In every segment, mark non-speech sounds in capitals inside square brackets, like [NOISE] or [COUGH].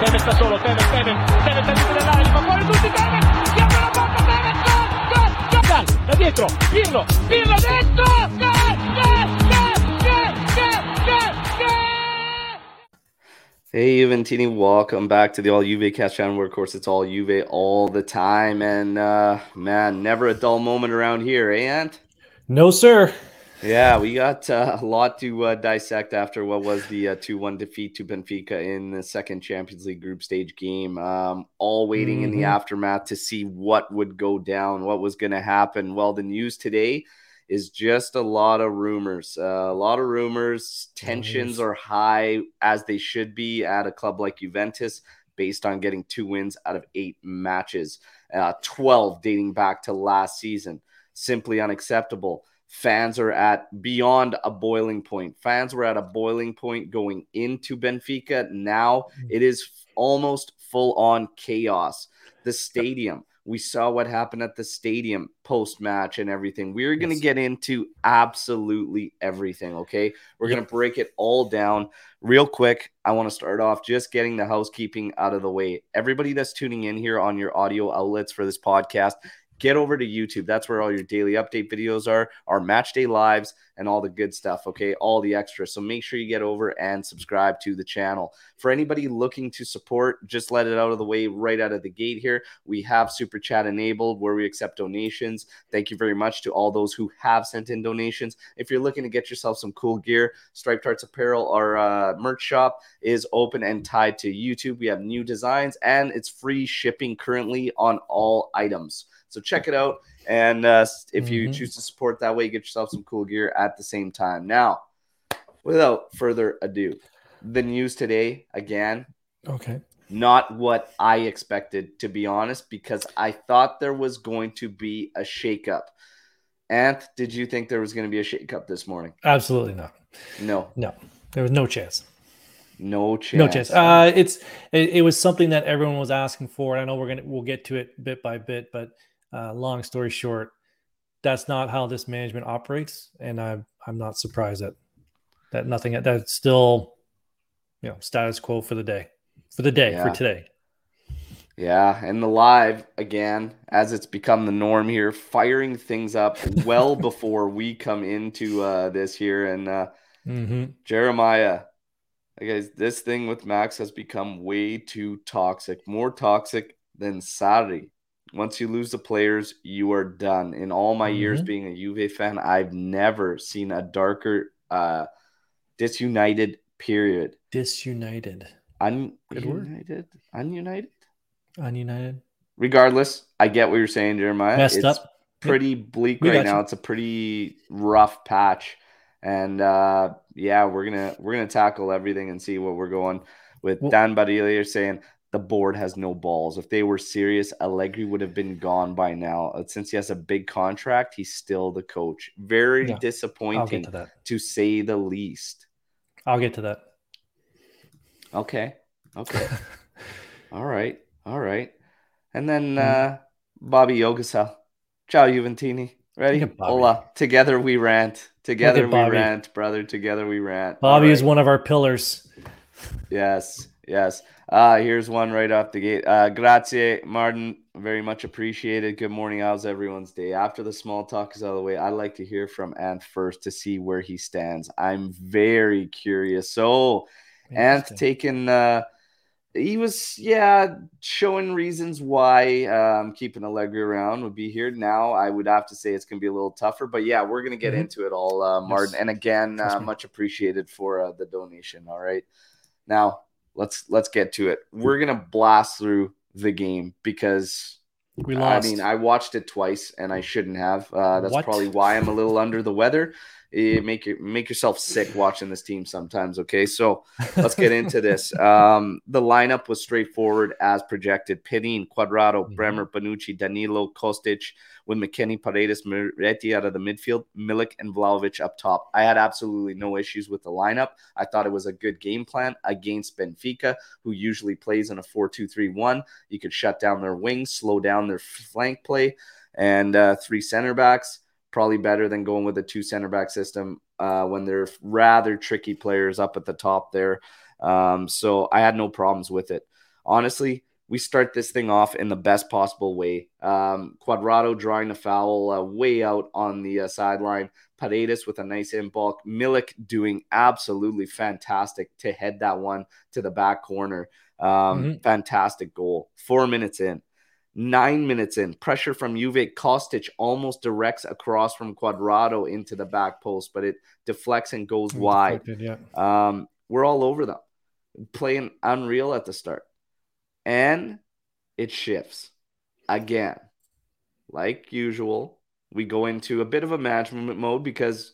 Tevez sta solo, Tevez, Tevez, Tevez al limite dell'area, li fa fuori tutti, Tevez, si apre la porta, Tevez, gol, gol, gol, gol, da dietro, Pirlo, Pirlo dentro, gol, gol, gol, gol, gol, gol, gol! Hey, Juventini, welcome back to the All Juve Cast channel, where of course it's all Juve all the time. And uh, man, never a dull moment around here, eh, Ant? No, sir. Yeah, we got uh, a lot to uh, dissect after what was the 2 1 defeat to Benfica in the second Champions League group stage game. Um, all waiting in the Mhm. aftermath to see what would go down, what was going to happen. Well, the news today is just a lot of rumors. Uh, a lot of rumors. Tensions Rumors. are high, as they should be at a club like Juventus, based on getting two wins out of eight matches, uh, 12 dating back to last season. Simply unacceptable. Fans are at beyond a boiling point. Fans were at a boiling point going into Benfica. Now mm. it is almost full on chaos. The stadium, we saw what happened at the stadium post match and everything. We're going to Yes. get into absolutely everything. Okay. We're Yep. going to break it all down real quick. I want to start off just getting the housekeeping out of the way. Everybody that's tuning in here on your audio outlets for this podcast, get over to YouTube. That's where all your daily update videos are, our match day lives, and all the good stuff. Okay, all the extra. So make sure you get over and subscribe to the channel. For anybody looking to support, just let it out of the way right out of the gate here. We have super chat enabled where we accept donations. Thank you very much to all those who have sent in donations. If you're looking to get yourself some cool gear, Stripe Tarts Apparel, our uh, merch shop is open and tied to YouTube. We have new designs and it's free shipping currently on all items. So check it out. And uh, if you Mhm. choose to support that way, you get yourself some cool gear at the same time. Now, without further ado, the news today again, Okay. not what I expected, to be honest, because I thought there was going to be a shakeup. Ant, did you think there was going to be a shakeup this morning? Absolutely not. No, No, there was no chance. no chance. No chance. Uh, it's it, it was something that everyone was asking for. And I know we're gonna we'll get to it bit by bit, but uh, long story short, that's not how this management operates, and I'm I'm not surprised that that nothing that's still you know status quo for the day for the day Yeah. for today. Yeah, and the live again, as it's become the norm here, firing things up well [LAUGHS] before we come into uh, this here. And uh, hmm Jeremiah, guys, this thing with Max has become way too toxic, more toxic than Sarri. Once you lose the players, you are done. In all my years Mhm. being a Juve fan, I've never seen a darker, uh, disunited period. Disunited, Good word. Ununited, ununited. ununited, regardless, I get what you're saying, Jeremiah. messed it's up. pretty bleak We right now. you. It's a pretty rough patch. And uh yeah, we're gonna we're gonna tackle everything and see what we're going with Well- Dan Barilla saying the board has no balls. If they were serious, Allegri would have been gone by now. Uh, Since he has a big contract, he's still the coach. Very Yeah, disappointing to to say the least. I'll get to that. Okay. Okay. [LAUGHS] All right. All right. And then Mm. uh Bobby Yogasel. Ciao Juventini. Ready? Hola. Together we rant. Together we rant, brother. Together we rant. Bobby All is one of our pillars. Yes. Yes. Uh here's one right off the gate. Uh grazie, Martin. Very much appreciated. Good morning. How's everyone's day? After the small talk is out of the way, I'd like to hear from Ant first to see where he stands. I'm very curious. So Interesting. taking uh he was yeah showing reasons why um keeping Allegri around would be here now i would have to say it's gonna be a little tougher but yeah we're gonna get Mhm. into it all uh martin Yes. and again uh, much appreciated for uh, the donation all right now let's let's get to it we're gonna blast through the game because we lost. I mean, I watched it twice, and I shouldn't have. Uh, that's What? probably why I'm a little under the weather. Eh, make you make yourself sick [LAUGHS] watching this team sometimes. Okay, so [LAUGHS] let's get into this. Um, the lineup was straightforward as projected: Perin, Cuadrado, Mhm. Bremer, Bonucci, Danilo, Kostic, with McKennie, Paredes, Miretti out of the midfield, Milik, and Vlahovic up top. I had absolutely no issues with the lineup. I thought it was a good game plan against Benfica, who usually plays in a 4-2-3-1. You could shut down their wings, slow down their flank play, and uh, three center backs. Probably better than going with a two center back system uh, when they're rather tricky players up at the top there. Um, so I had no problems with it. honestly, we start this thing off in the best possible way. Um, Cuadrado drawing a foul uh, way out on the uh, sideline. Paredes with a nice in ball. Milik doing absolutely fantastic to head that one to the back corner. Um, mm-hmm. Fantastic goal. Four minutes in. Nine minutes in, pressure from Juve. Kostic almost directs across from Cuadrado into the back post, but it deflects and goes wide. Yeah. Um, we're all over them. Playing unreal at the start and it shifts again. Like usual, we go into a bit of a management mode because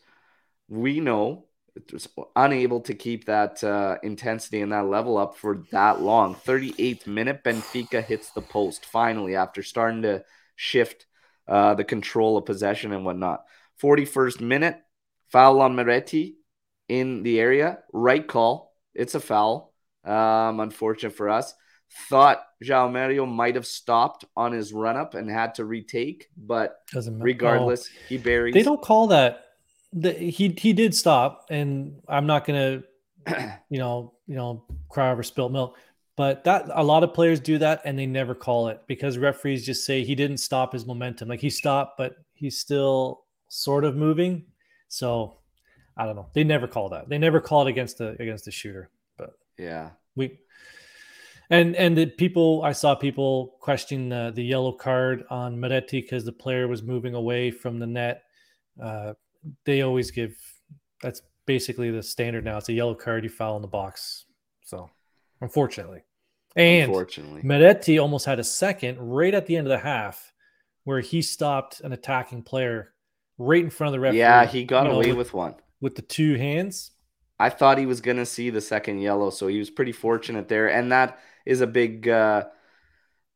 we know was unable to keep that uh, intensity and that level up for that long. 38th minute, Benfica hits the post finally after starting to shift uh, the control of possession and whatnot. 41st minute, foul on Miretti in the area. Right call. It's a foul. Um, unfortunate for us thought João Mario might have stopped on his run up and had to retake, but regardless, he buries. They don't call that. The, he he did stop, and I'm not gonna, [CLEARS THROAT] you know, you know, cry over spilt milk. But that a lot of players do that, and they never call it because referees just say he didn't stop his momentum. Like he stopped, but he's still sort of moving. So I don't know. They never call that. They never call it against the against the shooter. But yeah, we and and the people I saw people question the, the yellow card on Miretti because the player was moving away from the net. Uh, they always give that's basically the standard now. It's a yellow card, you foul in the box. So unfortunately. And unfortunately, Miretti almost had a second right at the end of the half where he stopped an attacking player right in front of the referee. Yeah, he got away know, with, with one. With the two hands. I thought he was going to see the second yellow, so he was pretty fortunate there. And that is a big uh,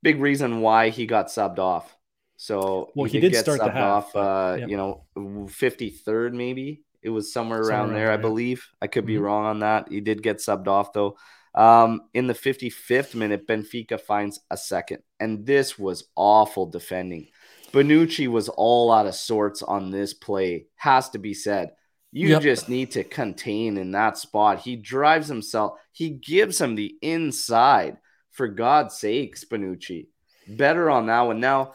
big reason why he got subbed off. So well, he, did, did, start subbed half, off. Uh, yep. You know, fifty third maybe it was somewhere, somewhere around, there. I believe I could be mm-hmm. wrong on that. He did get subbed off though. Um, in the 55th minute, Benfica finds a second, and this was awful defending. Bonucci was all out of sorts on this play, has to be said. You yep. just need to contain in that spot. He drives himself, he gives him the inside. For God's sake, Bonucci. Better on that one. Now,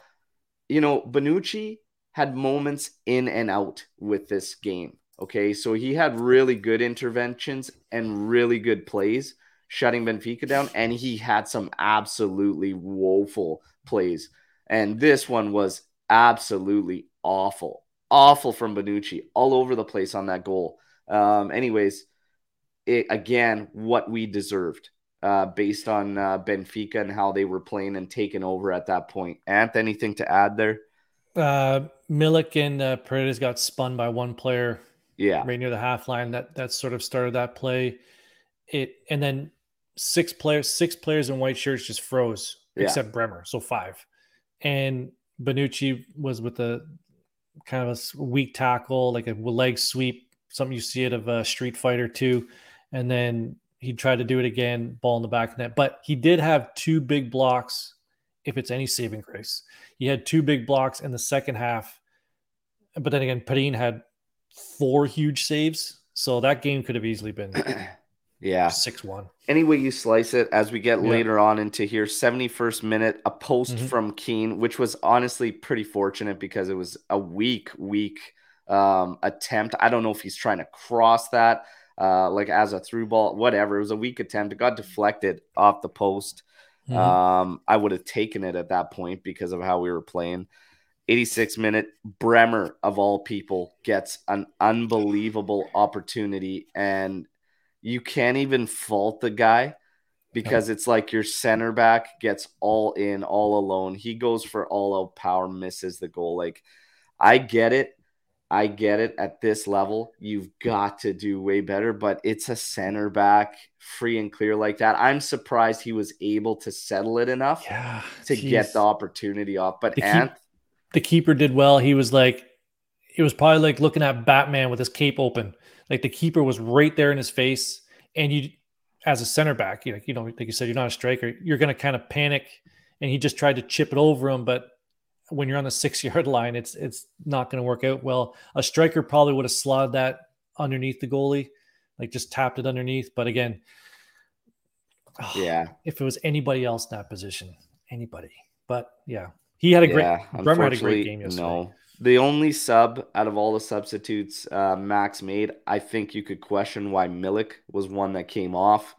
you know, Bonucci had moments in and out with this game. Okay. So he had really good interventions and really good plays shutting Benfica down. And he had some absolutely woeful plays. And this one was absolutely awful awful from Bonucci, all over the place on that goal. Um, anyways, it, again, what we deserved uh, based on uh, Benfica and how they were playing and taking over at that point. Ant, anything to add there? Uh, Milik and uh, Paredes got spun by one player. Yeah, right near the half line. That that sort of started that play. It and then six players, six players in white shirts just froze, yeah. except Bremer, so five. And Bonucci was with a kind of a weak tackle, like a leg sweep, something you see it of a Street Fighter too, and then he tried to do it again, ball in the back of net. But he did have two big blocks. If it's any saving grace, he had two big blocks in the second half. But then again, Perin had four huge saves, so that game could have easily been [CLEARS THROAT] Yeah. 6 1. Any way you slice it, as we get yeah. later on into here, 71st minute, a post mm-hmm. from Kean, which was honestly pretty fortunate because it was a weak, weak um, attempt. I don't know if he's trying to cross that, uh, like as a through ball, whatever. It was a weak attempt. It got deflected off the post. Mm-hmm. Um, I would have taken it at that point because of how we were playing. 86 minute Bremer of all people gets an unbelievable opportunity and you can't even fault the guy because it's like your center back gets all in all alone. He goes for all out power, misses the goal. Like I get it. I get it at this level. You've got to do way better, but it's a center back free and clear like that. I'm surprised he was able to settle it enough yeah, to geez. get the opportunity off. But the, Ant, keep, the keeper did well. He was like, it was probably like looking at Batman with his cape open. Like the keeper was right there in his face, and you, as a center back, you know, you know, like you said, you're not a striker. You're going to kind of panic, and he just tried to chip it over him, but when you're on the six [LAUGHS] yard line, it's it's not going to work out well. A striker probably would have slotted that underneath the goalie, like just tapped it underneath. But again, oh, [SIGHS] Yeah. if it was anybody else in that position, anybody. But yeah, he had a great. yeah, Bremer had a great game yesterday. No. The only sub out of all the substitutes uh, Max made, I think you could question why Milik was one that came off.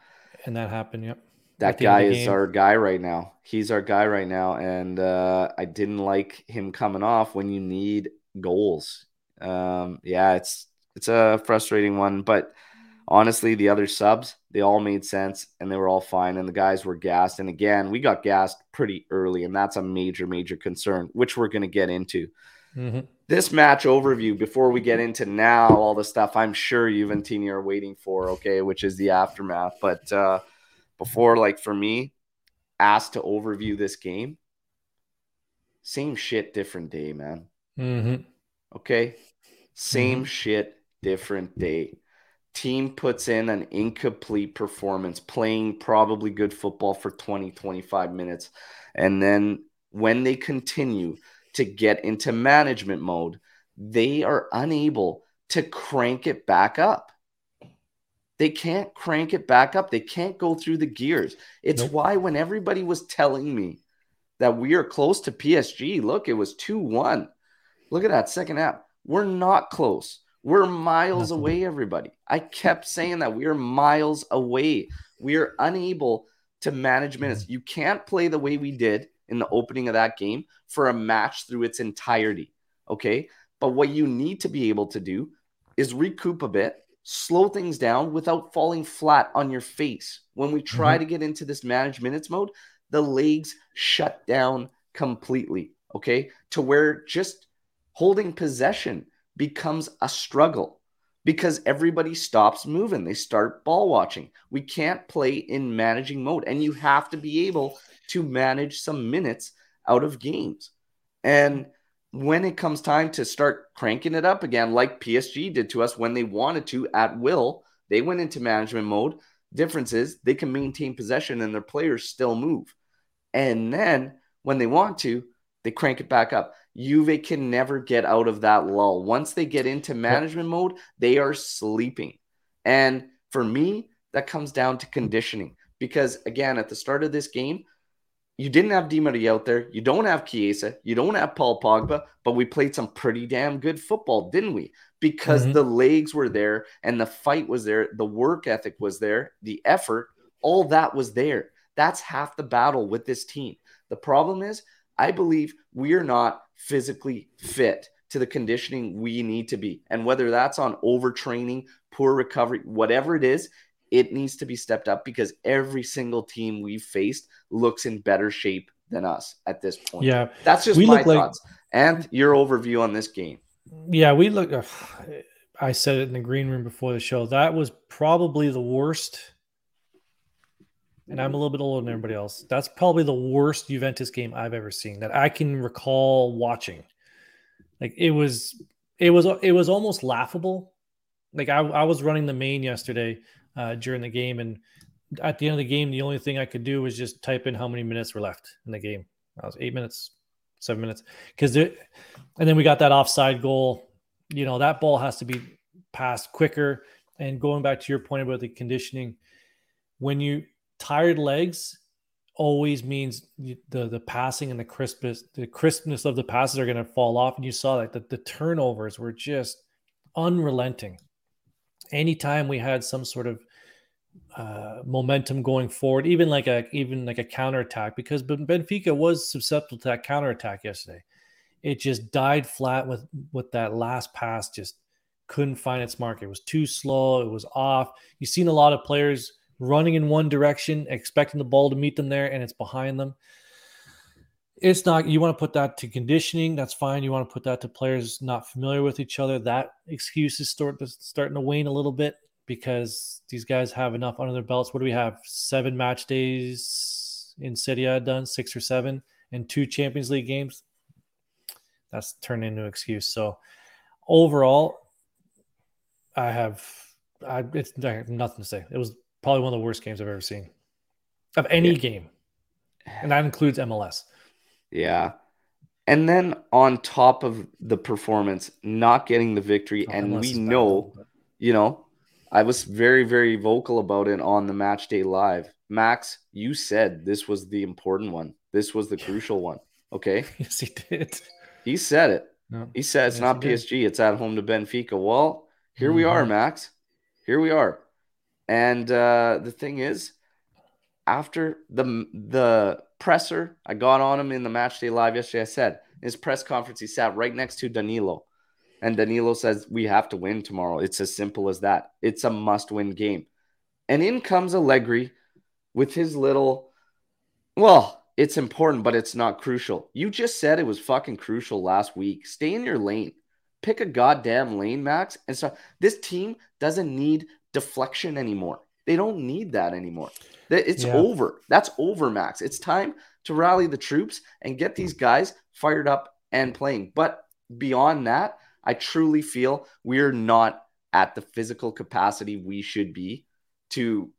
and that happened. Yep. That At the end of guy is our guy right now. He's our guy right now, and uh, I didn't like him coming off when you need goals. Um, yeah, it's it's a frustrating one, but honestly, the other subs they all made sense and they were all fine, and the guys were gassed. And again, we got gassed pretty early, and that's a major major concern, which we're going to get into Mhm. this match overview before we get into now all the stuff I'm sure you and Tina are waiting for, okay, which is the aftermath. But uh, before, like for me, asked to overview this game, same shit, different day, man. Mm-hmm. Okay, same shit, different day. Team puts in an incomplete performance, playing probably good football for 20, 25 minutes. And then when they continue to get into management mode, they are unable to crank it back up. They can't crank it back up. They can't go through the gears. It's Nope. why when everybody was telling me that we are close to PSG, look, it was 2 1. Look at that second half. We're not close. We're miles Nothing. away, everybody. I kept saying that we are miles away. We are unable to manage mm-hmm. minutes. You can't play the way we did in the opening of that game for a match through its entirety. Okay. But what you need to be able to do is recoup a bit, slow things down without falling flat on your face. When we try mm-hmm. to get into this manage minutes mode, the legs shut down completely. Okay. To where just holding possession becomes a struggle because everybody stops moving. They start ball watching. We can't play in managing mode, and you have to be able to manage some minutes out of games. And when it comes time to start cranking it up again, like PSG did to us when they wanted to at will, they went into management mode. Difference is they can maintain possession and their players still move. And then when they want to, they crank it back up. Juve can never get out of that lull. Once they get into management mode, they are sleeping. And for me, that comes down to conditioning. Because again, at the start of this game, you didn't have Di Maria out there. You don't have Chiesa. You don't have Paul Pogba, but we played some pretty damn good football, didn't we? Because Mhm. the legs were there and the fight was there, the work ethic was there, the effort, all that was there. That's half the battle with this team. The problem is, I believe we are not physically fit to the conditioning we need to be. And whether that's on overtraining, poor recovery, whatever it is, it needs to be stepped up because every single team we've faced looks in better shape than us at this point. Yeah. That's just We my look like- thoughts. and your overview on this game. Yeah, we look. ugh, I said it in the green room before the show. That was probably the worst. And I'm a little bit older than everybody else. That's probably the worst Juventus game I've ever seen that I can recall watching. Like it was, it was, it was almost laughable. Like I, I was running the main yesterday uh, during the game, and at the end of the game, the only thing I could do was just type in how many minutes were left in the game. That was eight minutes, seven minutes, because and then we got that offside goal. You know, that ball has to be passed quicker. And going back to your point about the conditioning, when you tired legs always means the the passing and the crispness the crispness of the passes are going to fall off. And you saw that the, the turnovers were just unrelenting. Anytime we had some sort of uh, momentum going forward, even like a even like a counterattack, because Ben- Benfica was susceptible to that counterattack yesterday. It just died flat with with that last pass. Just couldn't find its mark. It was too slow. It was off. You've seen a lot of players running in one direction, expecting the ball to meet them there, and it's behind them. It's not. You want to put that to conditioning. That's fine. You want to put that to players not familiar with each other. That excuse is start, starting to wane a little bit because these guys have enough under their belts. What do we have? Seven match days in Serie A done, six or seven, and two Champions League games. That's turned into an excuse. So overall, I have I it's I have nothing to say. It was probably one of the worst games I've ever seen of any Yeah. game, and that includes MLS. Yeah. And then on top of the performance, not getting the victory, Oh, and MLS we know, you know, I was very, very vocal about it on the match day live. Max, you said this was the important one. This was the crucial one. Okay. [LAUGHS] yes, he did. He said it. No. He said it's Yes, not he did. PSG. It's at home to Benfica. Well, here we are, Mhm. Max. Here we are. And uh, the thing is, after the the presser, I got on him in the match day live yesterday. I said in his press conference, he sat right next to Danilo. And Danilo says, We have to win tomorrow. It's as simple as that. It's a must win game. And in comes Allegri with his little, well, it's important, but it's not crucial. You just said it was fucking crucial last week. Stay in your lane. Pick a goddamn lane, Max. And so this team doesn't need deflection anymore. They don't need that anymore. It's Yeah. over. That's over, Max. It's time to rally the troops and get these guys fired up and playing. But beyond that, I truly feel we're not at the physical capacity we should be to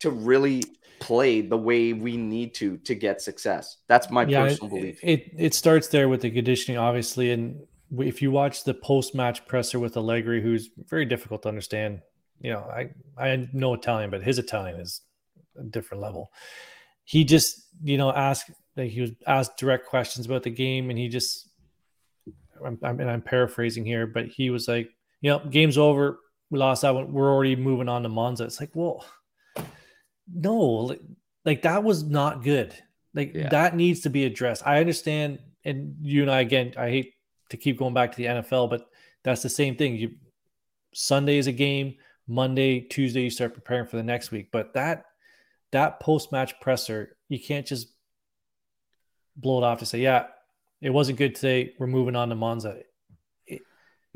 to really play the way we need to to get success. That's my yeah, personal it, belief. it it starts there with the conditioning, obviously, and if you watch the post match presser with Allegri, who's very difficult to understand, you know, I I know Italian, but his Italian is a different level. He just, you know, asked like he was asked direct questions about the game, and he just, I'm, I'm and I'm paraphrasing here, but he was like, you know, game's over, we lost that one, we're already moving on to Monza. It's like, well, no, like, like that was not good. Like Yeah. that needs to be addressed. I understand, and you and I again, I hate to keep going back to the NFL, but that's the same thing. You Sunday is a game, Monday, Tuesday, you start preparing for the next week. But that that post match presser, you can't just blow it off to say, yeah, it wasn't good today. We're moving on to Monza. It,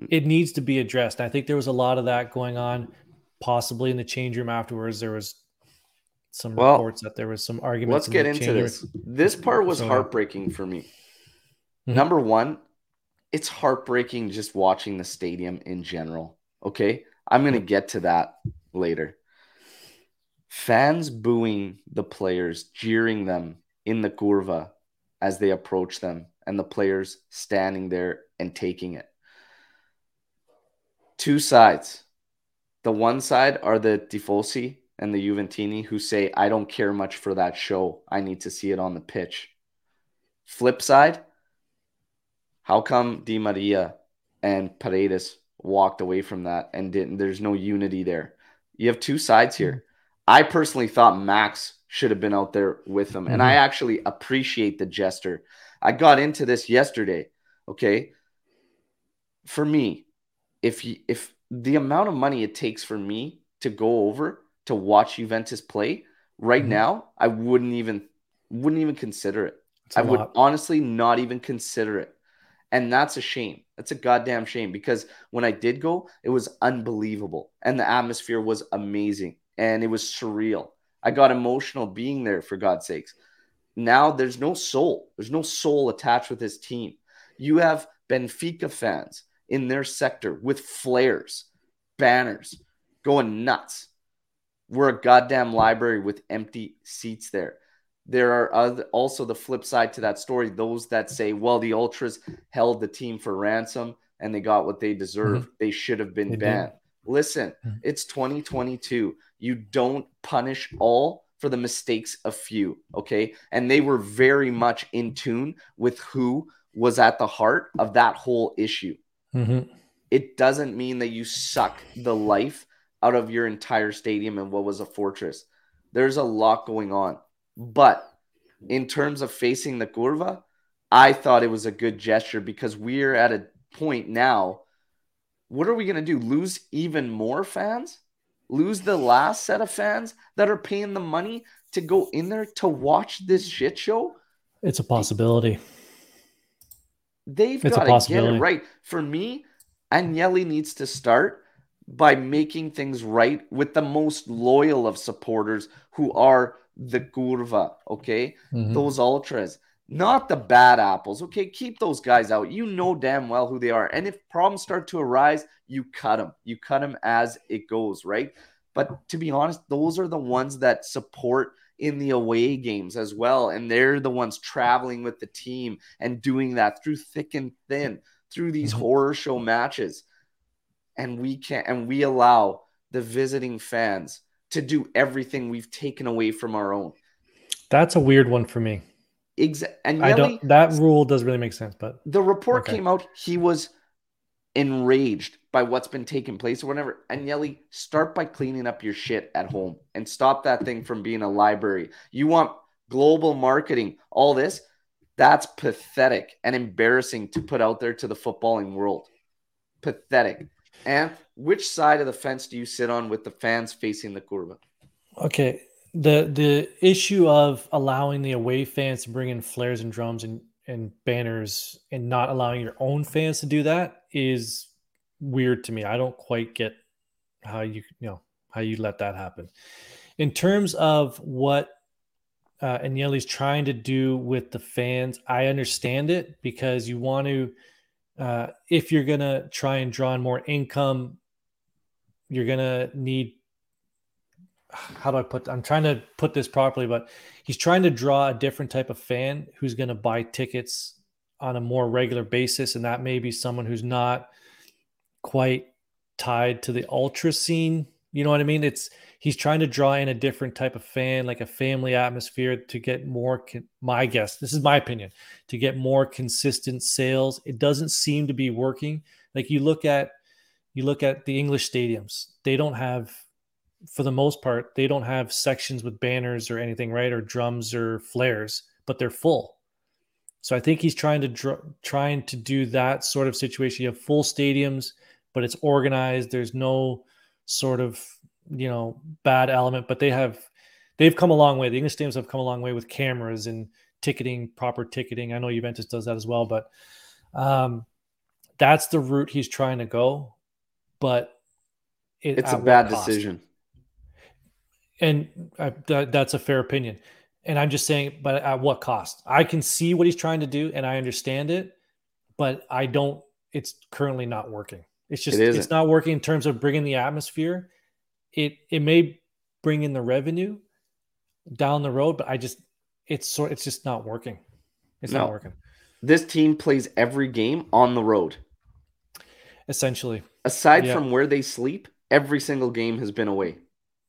it needs to be addressed. I think there was a lot of that going on, possibly in the change room afterwards. There was some Well, reports that there was some arguments. Let's in get the into room. this. This part was So- heartbreaking for me. Mhm. Number one, it's heartbreaking just watching the stadium in general. Okay. I'm going to get to that later. Fans booing the players, jeering them in the curva as they approach them, and the players standing there and taking it. Two sides. The one side are the Tifosi and the Juventini who say, I don't care much for that show. I need to see it on the pitch. Flip side, how come Di Maria and Paredes walked away from that and didn't? There's no unity there. You have two sides here. I personally thought Max should have been out there with them, and I mm-hmm. actually appreciate the gesture. I got into this yesterday. Okay, for me, if you, if the amount of money it takes for me to go over to watch Juventus play right Mhm. now, I wouldn't even wouldn't even consider it. I would lot. honestly not even consider it. And that's a shame. That's a goddamn shame because when I did go, it was unbelievable. And the atmosphere was amazing. And it was surreal. I got emotional being there, for God's sakes. Now there's no soul. There's no soul attached with this team. You have Benfica fans in their sector with flares, banners, going nuts. We're a goddamn library with empty seats there there are other, also the flip side to that story those that say well the ultras held the team for ransom and they got what they deserve they should have been They did. banned listen Mhm. it's 2022 you don't punish all for the mistakes of few okay and they were very much in tune with who was at the heart of that whole issue Mhm. it doesn't mean that you suck the life out of your entire stadium and what was a fortress. There's a lot going on. But in terms of facing the curva, I thought it was a good gesture because we're at a point now. What are we going to do? Lose even more fans? Lose the last set of fans that are paying the money to go in there to watch this shit show? It's a possibility. They've got to get it right. For me, Agnelli needs to start by making things right with the most loyal of supporters who are the curva, okay? Mhm. Those ultras, not the bad apples, okay? Keep those guys out. You know damn well who they are. And if problems start to arise, you cut them. You cut them as it goes, right? But to be honest, those are the ones that support in the away games as well. And they're the ones traveling with the team and doing that through thick and thin, through these Mhm. horror show matches. And we can't, and we allow the visiting fans to do everything we've taken away from our own. That's a weird one for me. Exa- and I don't. That rule doesn't really make sense. But the report Okay. came out. He was enraged by what's been taking place or whatever. And Yelly, start by cleaning up your shit at home and stop that thing from being a library. You want global marketing, all this. That's pathetic and embarrassing to put out there to the footballing world. Pathetic. And which side of the fence do you sit on with the fans facing the curva? Okay. The the issue of allowing the away fans to bring in flares and drums and, and banners and not allowing your own fans to do that is weird to me. I don't quite get how you you know how you let that happen. In terms of what uh, Agnelli's trying to do with the fans, I understand it because you want to uh, if you're gonna try and draw in more income, you're gonna need how do I put I'm trying to put this properly, but he's trying to draw a different type of fan who's going to buy tickets on a more regular basis. And that may be someone who's not quite tied to the ultra scene. You know what I mean? It's he's trying to draw in a different type of fan, like a family atmosphere to get more, con- my guess, this is my opinion, to get more consistent sales. It doesn't seem to be working. Like you look at, you look at the English stadiums, they don't have for the most part, they don't have sections with banners or anything, right? Or drums or flares, but they're full. So I think he's trying to dr- trying to do that sort of situation. You have full stadiums, but it's organized. There's no sort of you know bad element, but they have they've come a long way. The English stadiums have come a long way with cameras and ticketing, proper ticketing. I know Juventus does that as well, but um, that's the route he's trying to go. But it, It's a bad decision. And uh, that, that's a fair opinion and i'm just saying but at what cost i can see what he's trying to do and i understand it but i don't it's currently not working it's just It it's not working in terms of bringing the atmosphere it it may bring in the revenue down the road but i just it's sort it's just not working it's No. not working This team plays every game on the road. essentially Aside Yeah. from where they sleep, every single game has been away.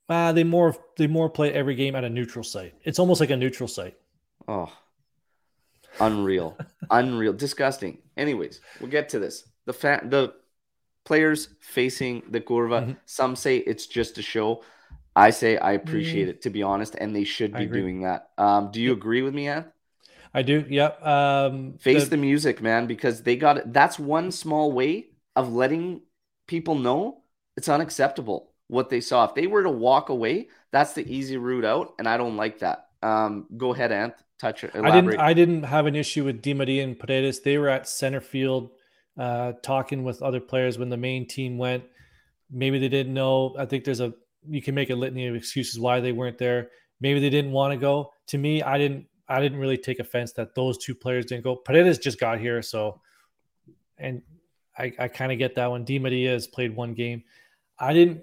Uh, they more they more play every game at a neutral site it's almost like a neutral site Oh, unreal, [LAUGHS] unreal, disgusting. Anyways, we'll get to this. The fa- the players facing the curva. Mhm. Some say it's just a show. I say I appreciate it to be honest, and they should Mm. Be doing that. Um, do you Yep. agree with me, Anth? i do yep um Face the- the music, man, because they got it. That's one small way of letting people know it's unacceptable what they saw. If they were to walk away, that's the easy route out, and I don't like that. Um, go ahead, Anth. Touch it. I didn't. I didn't have an issue with Di Maria and Paredes. They were at center field, uh, talking with other players when the main team went. Maybe they didn't know. I think there's a. You can make a litany of excuses why they weren't there. Maybe they didn't want to go. To me, I didn't. I didn't really take offense that those two players didn't go. Paredes just got here, so, and I, I kind of get that one. Di Maria has played one game. I didn't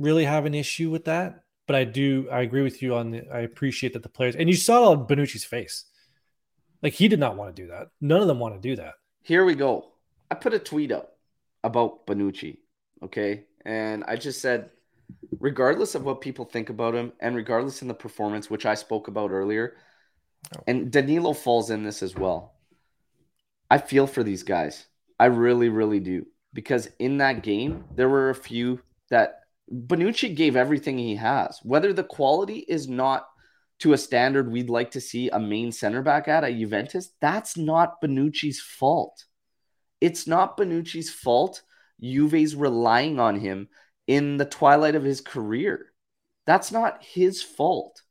really have an issue with that, but I do. I agree with you on the. I appreciate that the players and you saw it on Bonucci's face. Like he did not want to do that. None of them want to do that. Here we go. I put a tweet up about Bonucci, okay? And I just said, regardless of what people think about him, and regardless in the performance, which I spoke about earlier, oh. and Danilo falls in this as well. I feel for these guys. I really, really do. Because in that game, there were a few that Bonucci gave everything he has. Whether the quality is not to a standard we'd like to see a main center back at at Juventus, that's not Bonucci's fault. It's not Bonucci's fault. Juve's relying on him in the twilight of his career. That's not his fault.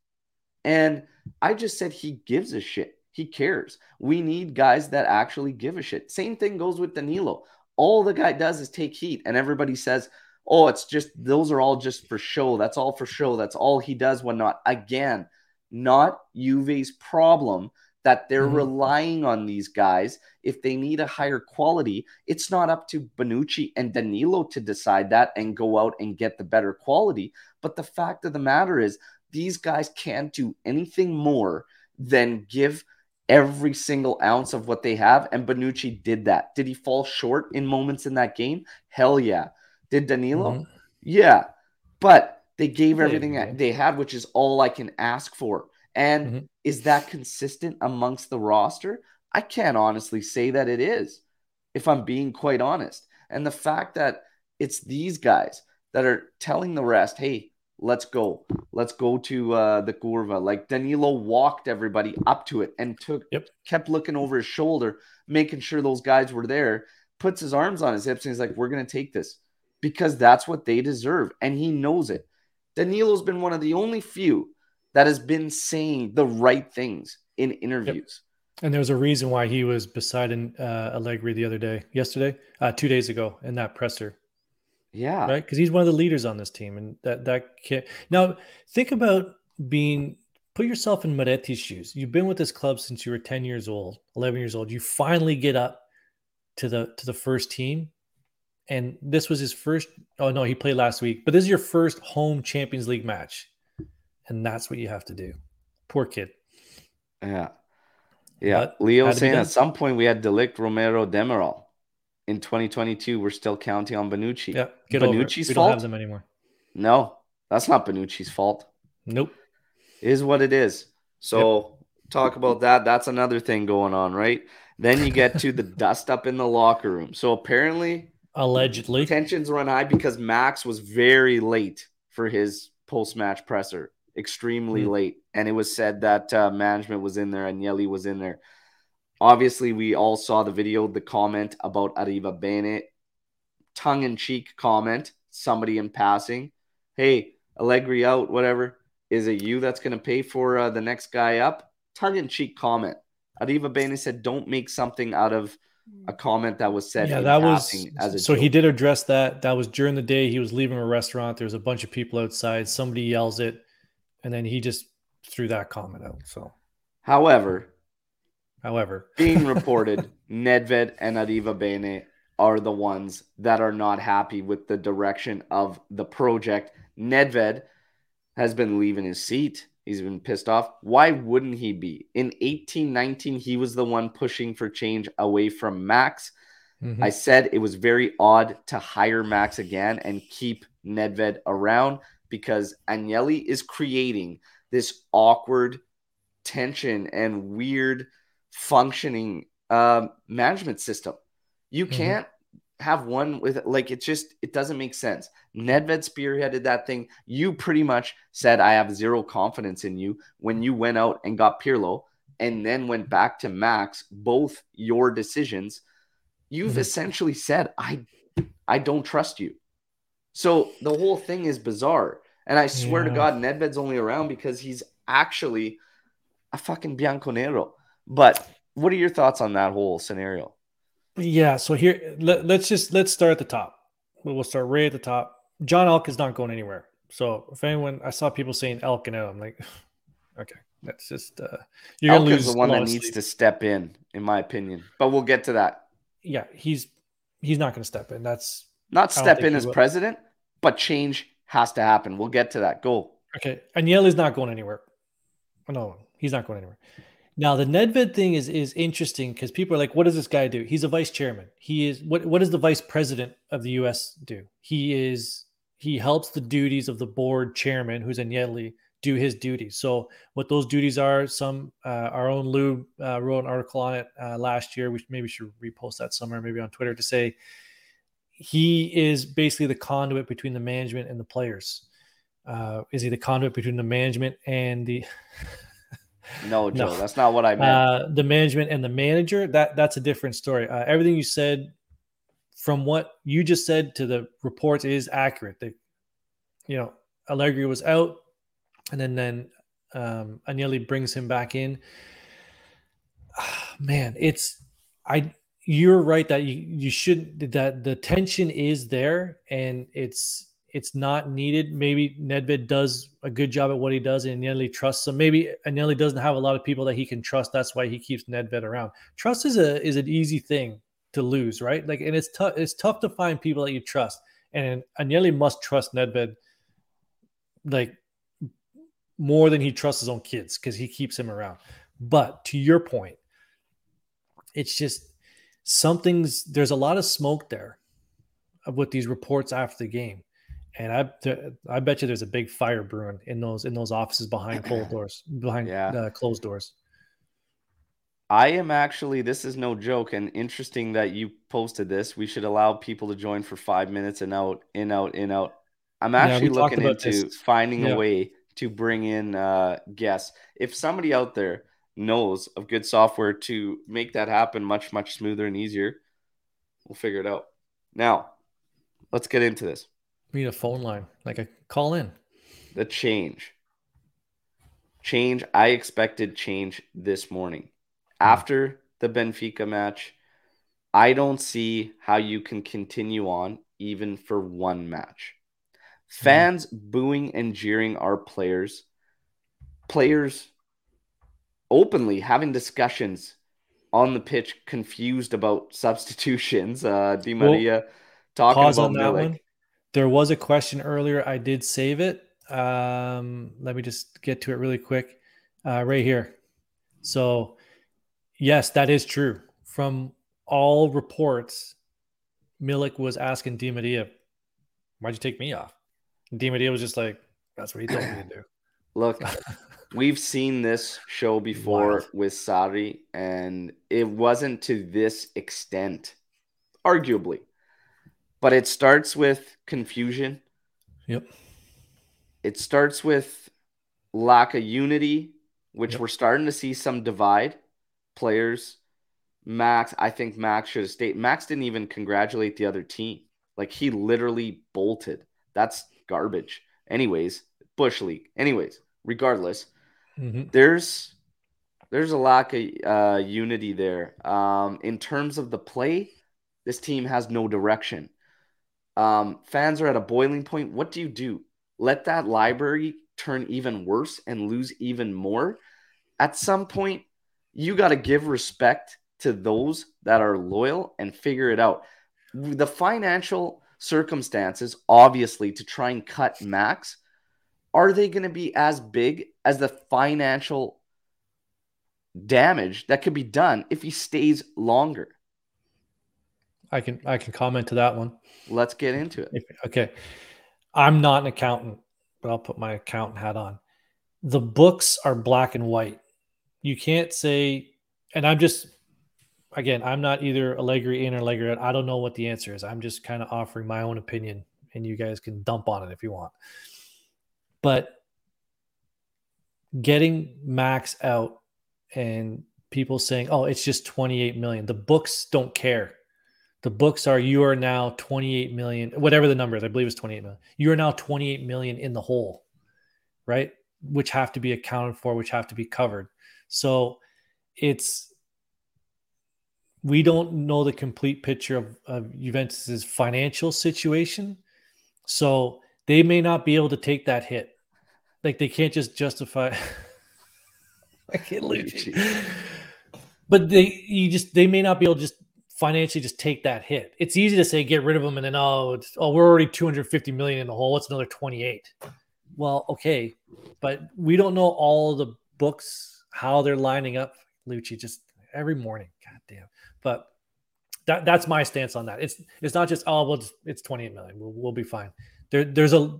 And I just said he gives a shit. He cares. We need guys that actually give a shit. Same thing goes with Danilo. All the guy does is take heat, and everybody says, oh, it's just those are all just for show. That's all for show. That's all he does when not. Again, not Juve's problem that they're Mhm. relying on these guys. If they need a higher quality, it's not up to Bonucci and Danilo to decide that and go out and get the better quality. But the fact of the matter is, these guys can't do anything more than give every single ounce of what they have. And Bonucci did that. Did he fall short in moments in that game? Hell yeah. Did Danilo? Mhm. Yeah. But They gave everything go. they had, which is all I can ask for. And Mhm. is that consistent amongst the roster? I can't honestly say that it is, if I'm being quite honest. And the fact that it's these guys that are telling the rest, hey, let's go. Let's go to uh, the curva. Like Danilo walked everybody up to it and took Yep. kept looking over his shoulder, making sure those guys were there, puts his arms on his hips, and he's like, We're gonna take this because that's what they deserve. And he knows it. Danilo's been one of the only few that has been saying the right things in interviews. And there was a reason why he was beside uh, Allegri the other day, yesterday, uh, two days ago in that presser, Yeah. right? Because he's one of the leaders on this team, and that that can now think about being. Put yourself in Miretti's shoes. You've been with this club since you were ten years old, eleven years old. You finally get up to the to the first team, and this was his first. Oh no, he played last week, but this is your first home Champions League match, and that's what you have to do. Poor kid. Yeah. Yeah. But Leo saying at some point we had De Ligt Romero Demiral. In 2022, we're still counting on Bonucci. Yeah, get over. Bonucci's We don't fault? have them anymore. No, that's not Bonucci's fault. Nope. It is what it is. So talk about that. That's another thing going on, right? Then you get to the [LAUGHS] dust up in the locker room. So apparently Allegedly. tensions run high because Max was very late for his post match presser, extremely Hmm. late. And it was said that uh, management was in there and Yelly was in there. Obviously, we all saw the video, the comment about Arrivabene, tongue in cheek comment, somebody in passing. Hey, Allegri out, whatever. Is it you that's going to pay for uh, the next guy up? Tongue in cheek comment. Arrivabene said, don't make something out of a comment that was said Yeah, that was passing as a so he did address that. That was during the day. He was leaving a restaurant. There was a bunch of people outside. Somebody yells it, and then he just threw that comment out. So, However, however, being [LAUGHS] reported, Nedved and Arrivabene are the ones that are not happy with the direction of the project. Nedved has been leaving his seat. He's been pissed off. Why wouldn't he be? In eighteen nineteen, he was the one pushing for change away from Max. mhm. I said it was very odd to hire Max again and keep Nedved around because Agnelli is creating this awkward tension and weird functioning um, management system. You Mhm. can't have one with like it just it doesn't make sense. Nedved spearheaded that thing. You pretty much said I have zero confidence in you when you went out and got Pirlo and then went back to Max. Both your decisions. You've Mhm. essentially said I I don't trust you. So the whole thing is bizarre. And I swear to God, Nedved's only around because he's actually a fucking Bianconero. But what are your thoughts on that whole scenario? Yeah. So here, let, let's just let's start at the top. We'll start right at the top. John Elk is not going anywhere. So if anyone, I saw people saying Elkann. I'm like, [SIGHS] okay, that's just uh, you're Elk gonna is lose the one that needs sleep. to step in, in my opinion. But we'll get to that. Yeah, he's he's not going to step in. That's Not step in as will. president, but change has to happen. We'll get to that. Go. Okay, Agnelli's not going anywhere. No, he's not going anywhere. Now the Nedved thing is is interesting because people are like, "What does this guy do?" He's a vice chairman. He is what? What does the vice president of the U.S. do? He is he helps the duties of the board chairman, who's in Agnelli, do his duties. So what those duties are, some uh, our own Lou uh, wrote an article on it uh, last year. We maybe should repost that somewhere, maybe on Twitter, to say he is basically the conduit between the management and the players. Uh, is he the conduit between the management and the [LAUGHS] [LAUGHS] No, Joe, No. that's not what I meant. uh, the management and the manager? That that's a different story. Uh, everything you said, from what you just said to the reports, is accurate. They, you know, Allegri was out, and then then um, Agnelli brings him back in. Man, it's I. You're right that you you shouldn't, that the tension is there and it's it's not needed. Maybe Nedved does a good job at what he does and Agnelli trusts him. Maybe Agnelli doesn't have a lot of people that he can trust. That's why he keeps Nedved around. Trust is a is an easy thing to lose, right? Like, and it's tough. It's tough to find people that you trust. And Agnelli must trust Nedved like more than he trusts his own kids because he keeps him around. But to your point, it's just something's there's a lot of smoke there with these reports after the game. And I I bet you there's a big fire brewing in those in those offices behind closed [CLEARS THROAT] doors, behind Yeah. uh, closed doors. I am actually, this is no joke, and interesting that you posted this. We should allow people to join for five minutes and out, in, out, in, out. I'm actually talked looking into this. finding Yeah. a way to bring in uh, guests. If somebody out there knows of good software to make that happen much, much smoother and easier, we'll figure it out. Now, let's get into this. We need a phone line, like a call in. The change. Change. I expected change this morning. After the Benfica match, I don't see how you can continue on even for one match. Fans booing and jeering our players, players openly having discussions on the pitch, confused about [LAUGHS] substitutions. Uh, Di Well, Maria talking Pause about on that Milik. one. There was a question earlier. I did save it. Um, let me just get to it really quick. Uh, right here. So, yes, that is true. From all reports, Milik was asking Di Maria, "Why'd you take me off?" And Di Maria was just like, "That's what he told me to do." [CLEARS THROAT] Look, we've seen this show before Wild. with Sarri, and it wasn't to this extent, arguably. But it starts with confusion. Yep. It starts with lack of unity, which Yep. we're starting to see some divide. Players, Max, I think Max should have stayed. Max didn't even congratulate the other team. Like he literally bolted. That's garbage. Anyways, Bush League. Anyways, regardless, hmm there's there's a lack of uh, unity there. Um, in terms of the play, this team has no direction. Um, fans are at a boiling point. What do you do? Let that library turn even worse and lose even more? At some point, you got to give respect to those that are loyal and figure it out. The financial circumstances, obviously, to try and cut Max, are they going to be as big as the financial damage that could be done if he stays longer? I can I can comment to that one. Let's get into it. If, okay. I'm not an accountant, but I'll put my accountant hat on. The books are black and white. You can't say, and I'm just, again, I'm not either Allegri in or Allegri out. I don't know what the answer is. I'm just kind of offering my own opinion, and you guys can dump on it if you want. But getting Max out and people saying, oh, it's just 28 million. The books don't care. The books are you are now 28 million, whatever the number is. I believe it's 28 million. You are now 28 million in the hole, right? Which have to be accounted for, which have to be covered. So it's we don't know the complete picture of, of Juventus's financial situation. So they may not be able to take that hit. Like they can't just justify [LAUGHS] I can't Lucci. but they you just they may not be able to just financially just take that hit. It's easy to say get rid of them and then oh it's, oh we're already 250 million in the hole. It's another 28. Well, okay, but we don't know all the books how they're lining up. Lucci just every morning. God damn. But that that's my stance on that. It's it's not just oh well it's, it's 28 million. We'll, we'll be fine. There there's a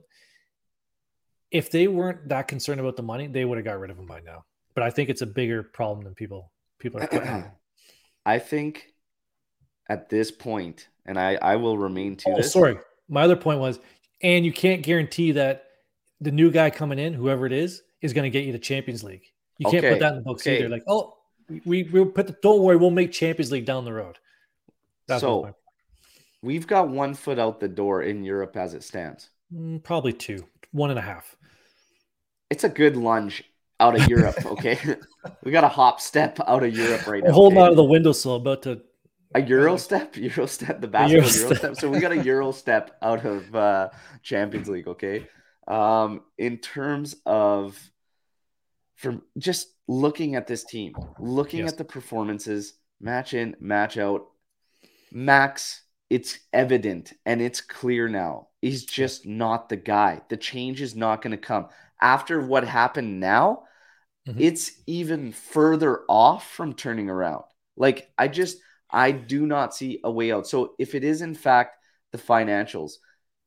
if they weren't that concerned about the money, they would have got rid of him by now. But I think it's a bigger problem than people people are. [CLEARS THROAT] I think at this point, and I, I will remain to Oh, this. sorry. My other point was, and you can't guarantee that the new guy coming in, whoever it is, is going to get you to Champions League. You can't put that in the books okay. either. Like, oh, we we'll put the don't worry, we'll make Champions League down the road. That's So- We've got one foot out the door in Europe as it stands. mm, probably two, one and a half. It's a good lunge out of Europe, [LAUGHS] okay? [LAUGHS] we got a hop step out of Europe right now. Holding okay? out of the windowsill, about to. A Euro step, [LAUGHS] Euro step, the basketball Euro Euro, step. step. So we got a Euro [LAUGHS] step out of uh, Champions League. Okay, um, in terms of from just looking at this team, looking Yes. at the performances, match in, match out, Max, it's evident and it's clear now. He's just not the guy. The change is not going to come after what happened now. Mhm. It's even further off from turning around. Like I just I do not see a way out. So if it is in fact the financials,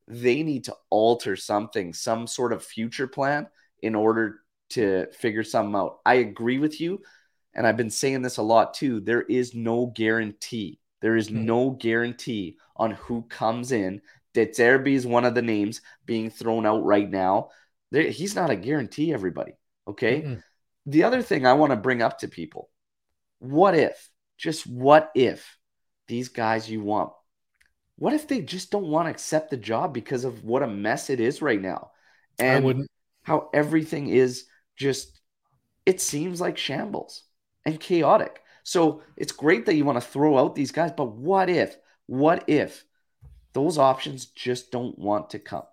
they need to alter something, some sort of future plan in order to figure something out. I agree with you. And I've been saying this a lot too. There is no guarantee. There is Hmm. no guarantee on who comes in. De Zerbi is one of the names being thrown out right now. There, he's not a guarantee, everybody. Okay. Mm-mm. The other thing I want to bring up to people what if, just what if these guys you want, what if they just don't want to accept the job because of what a mess it is right now? And how everything is just, it seems like shambles and chaotic. So it's great that you want to throw out these guys, but what if, what if those options just don't want to come?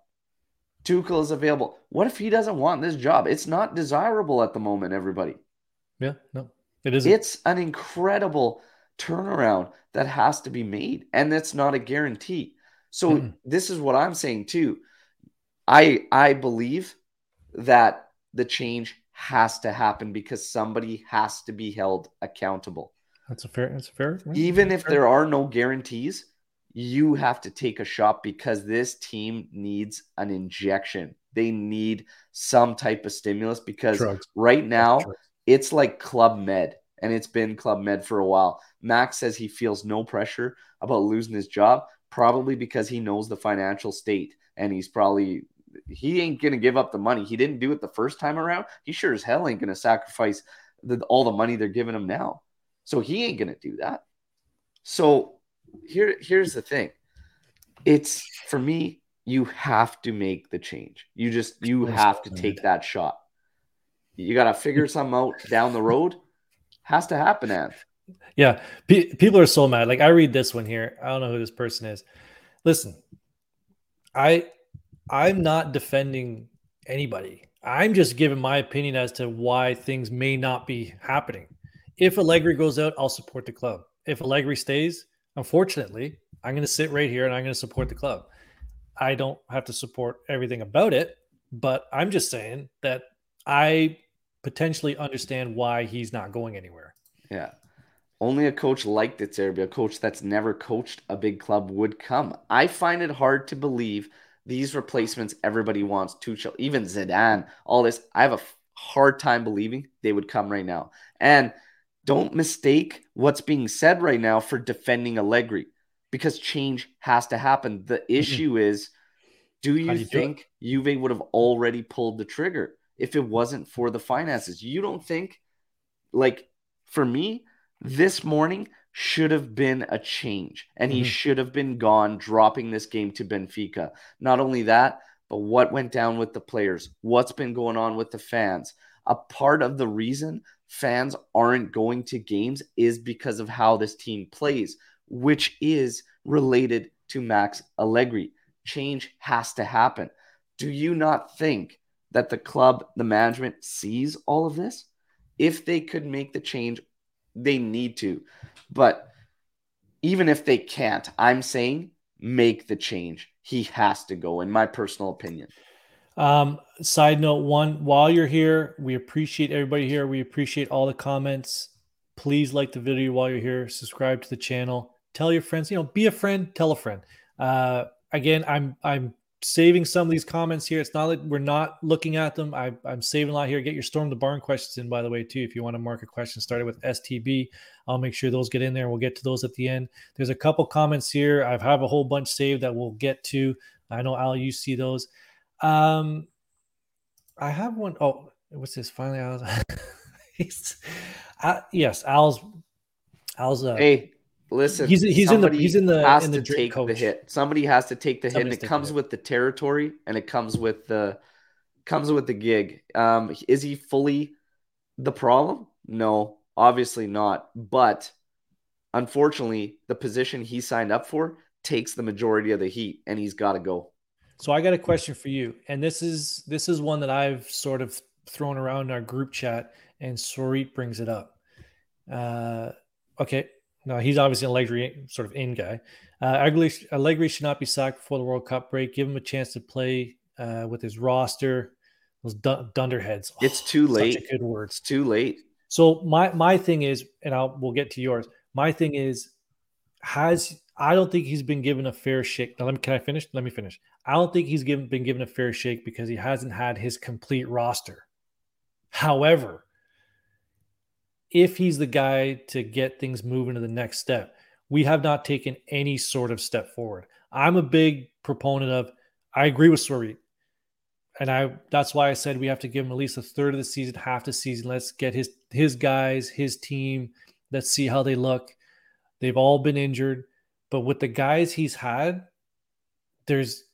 Tuchel is available. What if he doesn't want this job? It's not desirable at the moment, everybody. Yeah, no, it isn't. It's an incredible turnaround that has to be made, and that's not a guarantee. So Mm-mm. this is what I'm saying too. I I believe that the change has to happen because somebody has to be held accountable. That's a fair. That's a fair. yeah, Even if there are no guarantees, you have to take a shot because this team needs an injection. They need some type of stimulus because Drugs. right now Drugs. It's like Club Med, and it's been Club Med for a while. Max says he feels no pressure about losing his job, probably because he knows the financial state, and he's probably he ain't gonna give up the money. He didn't do it the first time around. He sure as hell ain't gonna sacrifice the, all the money they're giving him now. So he ain't gonna do that. So here, here's the thing. It's for me. You have to make the change. You just you have to take that shot. You got to figure something out down the road. Has to happen, Anth. Yeah, pe- people are so mad. Like I read this one here. I don't know who this person is. Listen, I I'm not defending anybody. I'm just giving my opinion as to why things may not be happening. If Allegri goes out, I'll support the club. If Allegri stays, unfortunately, I'm going to sit right here and I'm going to support the club. I don't have to support everything about it, but I'm just saying that I potentially understand why he's not going anywhere. Yeah. Only a coach like De Zerbi, a coach that's never coached a big club, would come. I find it hard to believe these replacements everybody wants, Tuchel, even Zidane, all this. I have a hard time believing they would come right now. And don't mistake what's being said right now for defending Allegri because change has to happen. The mm-hmm. issue is do you, do you do think Juve would have already pulled the trigger if it wasn't for the finances? You don't think, like, for me, this morning should have been a change and he Mhm. should have been gone dropping this game to Benfica. Not only that, but what went down with the players, what's been going on with the fans. A part of the reason fans aren't going to games is because of how this team plays, which is related to Max Allegri. Change has to happen. Do you not think that the club, the management sees all of this? If they could make the change, they need to. But even if they can't, I'm saying make the change. He has to go, in my personal opinion. Um, side note one, while you're here, we appreciate everybody here. We appreciate all the comments. Please like the video while you're here, subscribe to the channel, tell your friends, you know, be a friend, tell a friend. Uh, again, I'm I'm saving some of these comments here. It's not like we're not looking at them. I, I'm saving a lot here. Get your storm the barn questions in, by the way, too. If you want to mark a question started with STB, I'll make sure those get in there. We'll get to those at the end. There's a couple comments here. I have a whole bunch saved that we'll get to. I know Al, you see those. Um, I have one. Oh, what's this? Finally, I was. [LAUGHS] he's, uh, yes, Al's. Al's. Uh, Hey, listen. He's- he's in the- he's in the- has in the to drink take the hit. Somebody has to take the hit, and it comes it. with the territory, and it comes with the comes with the gig. Um, is he fully the problem? No, obviously not. But unfortunately, the position he signed up for takes the majority of the heat, and he's got to go. So I got a question for you, and this is this is one that I've sort of thrown around in our group chat, and Sorit brings it up. Uh, okay, no, he's obviously an Allegri sort of in guy. Uh, Allegri, Allegri should not be sacked before the World Cup break. Give him a chance to play uh, with his roster. Those dun- dunderheads. It's too such late. a good word. It's too late. So my my thing is, and I'll we'll get to yours. My thing is, has I don't think he's been given a fair shake. Now, let me, can I finish? Let me finish. I don't think he's given, been given a fair shake because he hasn't had his complete roster. However, if he's the guy to get things moving to the next step, we have not taken any sort of step forward. I'm a big proponent of. I agree with Swerit, and I that's why I said we have to give him at least a third of the season, half the season. Let's get his his guys, his team. Let's see how they look. They've all been injured, but with the guys he's had, there's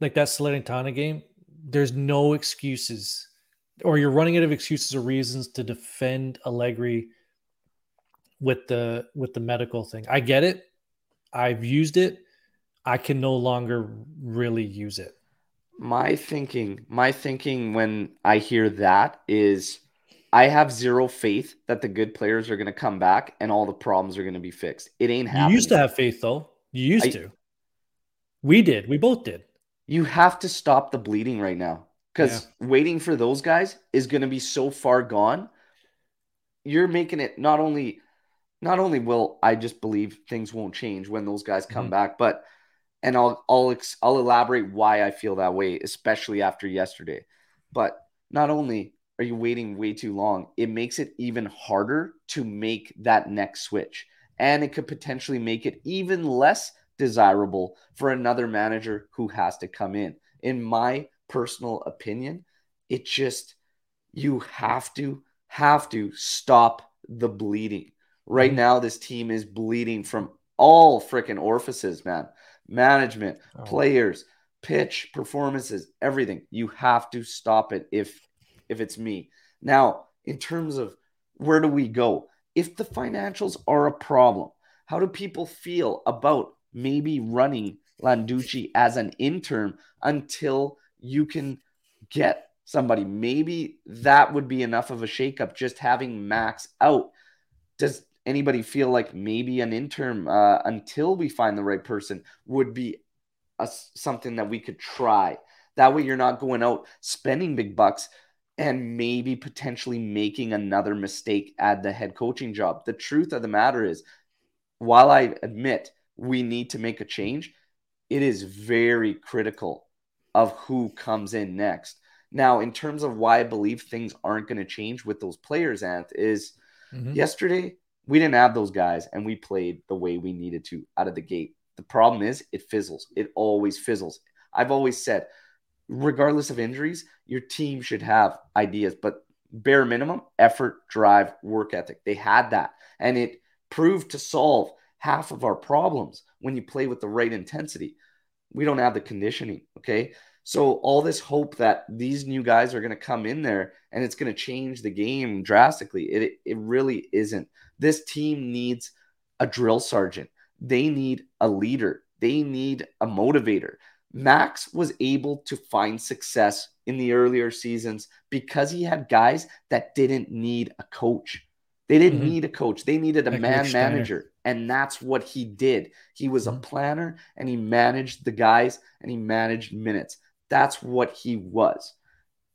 like that Salernitana game. There's no excuses, or you're running out of excuses or reasons to defend Allegri with the with the medical thing. I get it. I've used it. I can no longer really use it. My thinking, my thinking when I hear that is I have zero faith that the good players are going to come back and all the problems are going to be fixed. It ain't happening. You used to have faith though. You used I, to. We did. We both did. You have to stop the bleeding right now because yeah. waiting for those guys is going to be so far gone. You're making it not only not only will I just believe things won't change when those guys come mm-hmm. back, but and I'll I'll I'll elaborate why I feel that way, especially after yesterday. But not only are you waiting way too long, it makes it even harder to make that next switch, and it could potentially make it even less desirable for another manager who has to come in. In my personal opinion, it just you have to have to stop the bleeding Right mm-hmm. now, this team is bleeding from all freaking orifices, man. Management, oh. players, pitch, performances, everything. You have to stop it if if it's me. Now, in terms of where do we go? If the financials are a problem, how do people feel about maybe running Landucci as an intern until you can get somebody? Maybe that would be enough of a shakeup just having Max out. Does anybody feel like maybe an interim uh, until we find the right person would be a, something that we could try. That way, you're not going out spending big bucks and maybe potentially making another mistake at the head coaching job. The truth of the matter is, while I admit we need to make a change, it is very critical of who comes in next. Now, in terms of why I believe things aren't going to change with those players, Ant, is mm-hmm. yesterday we didn't have those guys and we played the way we needed to out of the gate. The problem is it fizzles. It always fizzles. I've always said, regardless of injuries, your team should have ideas, but bare minimum effort, drive, work ethic. They had that. And it proved to solve half of our problems when you play with the right intensity. We don't have the conditioning. Okay. So all this hope that these new guys are going to come in there and it's going to change the game drastically, it, it really isn't. This team needs a drill sergeant. They need a leader. They need a motivator. Max was able to find success in the earlier seasons because he had guys that didn't need a coach. They didn't mm-hmm. need a coach. They needed a like man manager. And that's what he did. He was mm-hmm. a planner and he managed the guys and he managed minutes. That's what he was.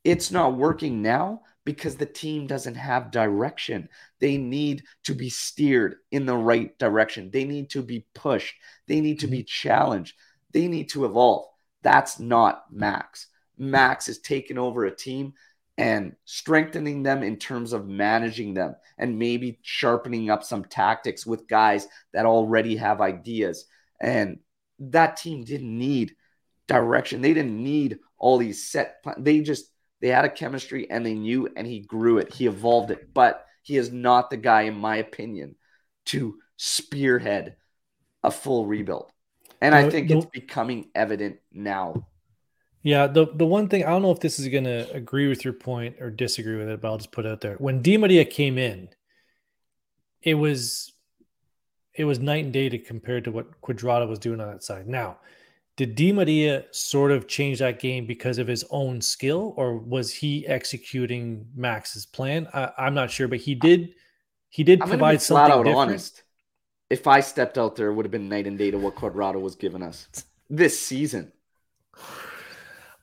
It's not working now because the team doesn't have direction. They need to be steered in the right direction. They need to be pushed. They need to be mm-hmm. challenged. They need to evolve. That's not Max. Max is taking over a team and strengthening them in terms of managing them and maybe sharpening up some tactics with guys that already have ideas. And that team didn't need direction. They didn't need all these set. Plans. They just they had a chemistry and they knew, and he grew it. He evolved it, but he is not the guy, in my opinion, to spearhead a full rebuild. And I think it's becoming evident now. Yeah, the the one thing I don't know if this is going to agree with your point or disagree with it, but I'll just put it out there. When Di Maria came in, it was it was night and day to compared to what Cuadrado was doing on that side. Now, did Di Maria sort of change that game because of his own skill, or was he executing Max's plan? I, am not sure, but he did. He did I'm provide something flat out different. honest. If I stepped out there, it would have been night and day to what Cuadrado was giving us this season.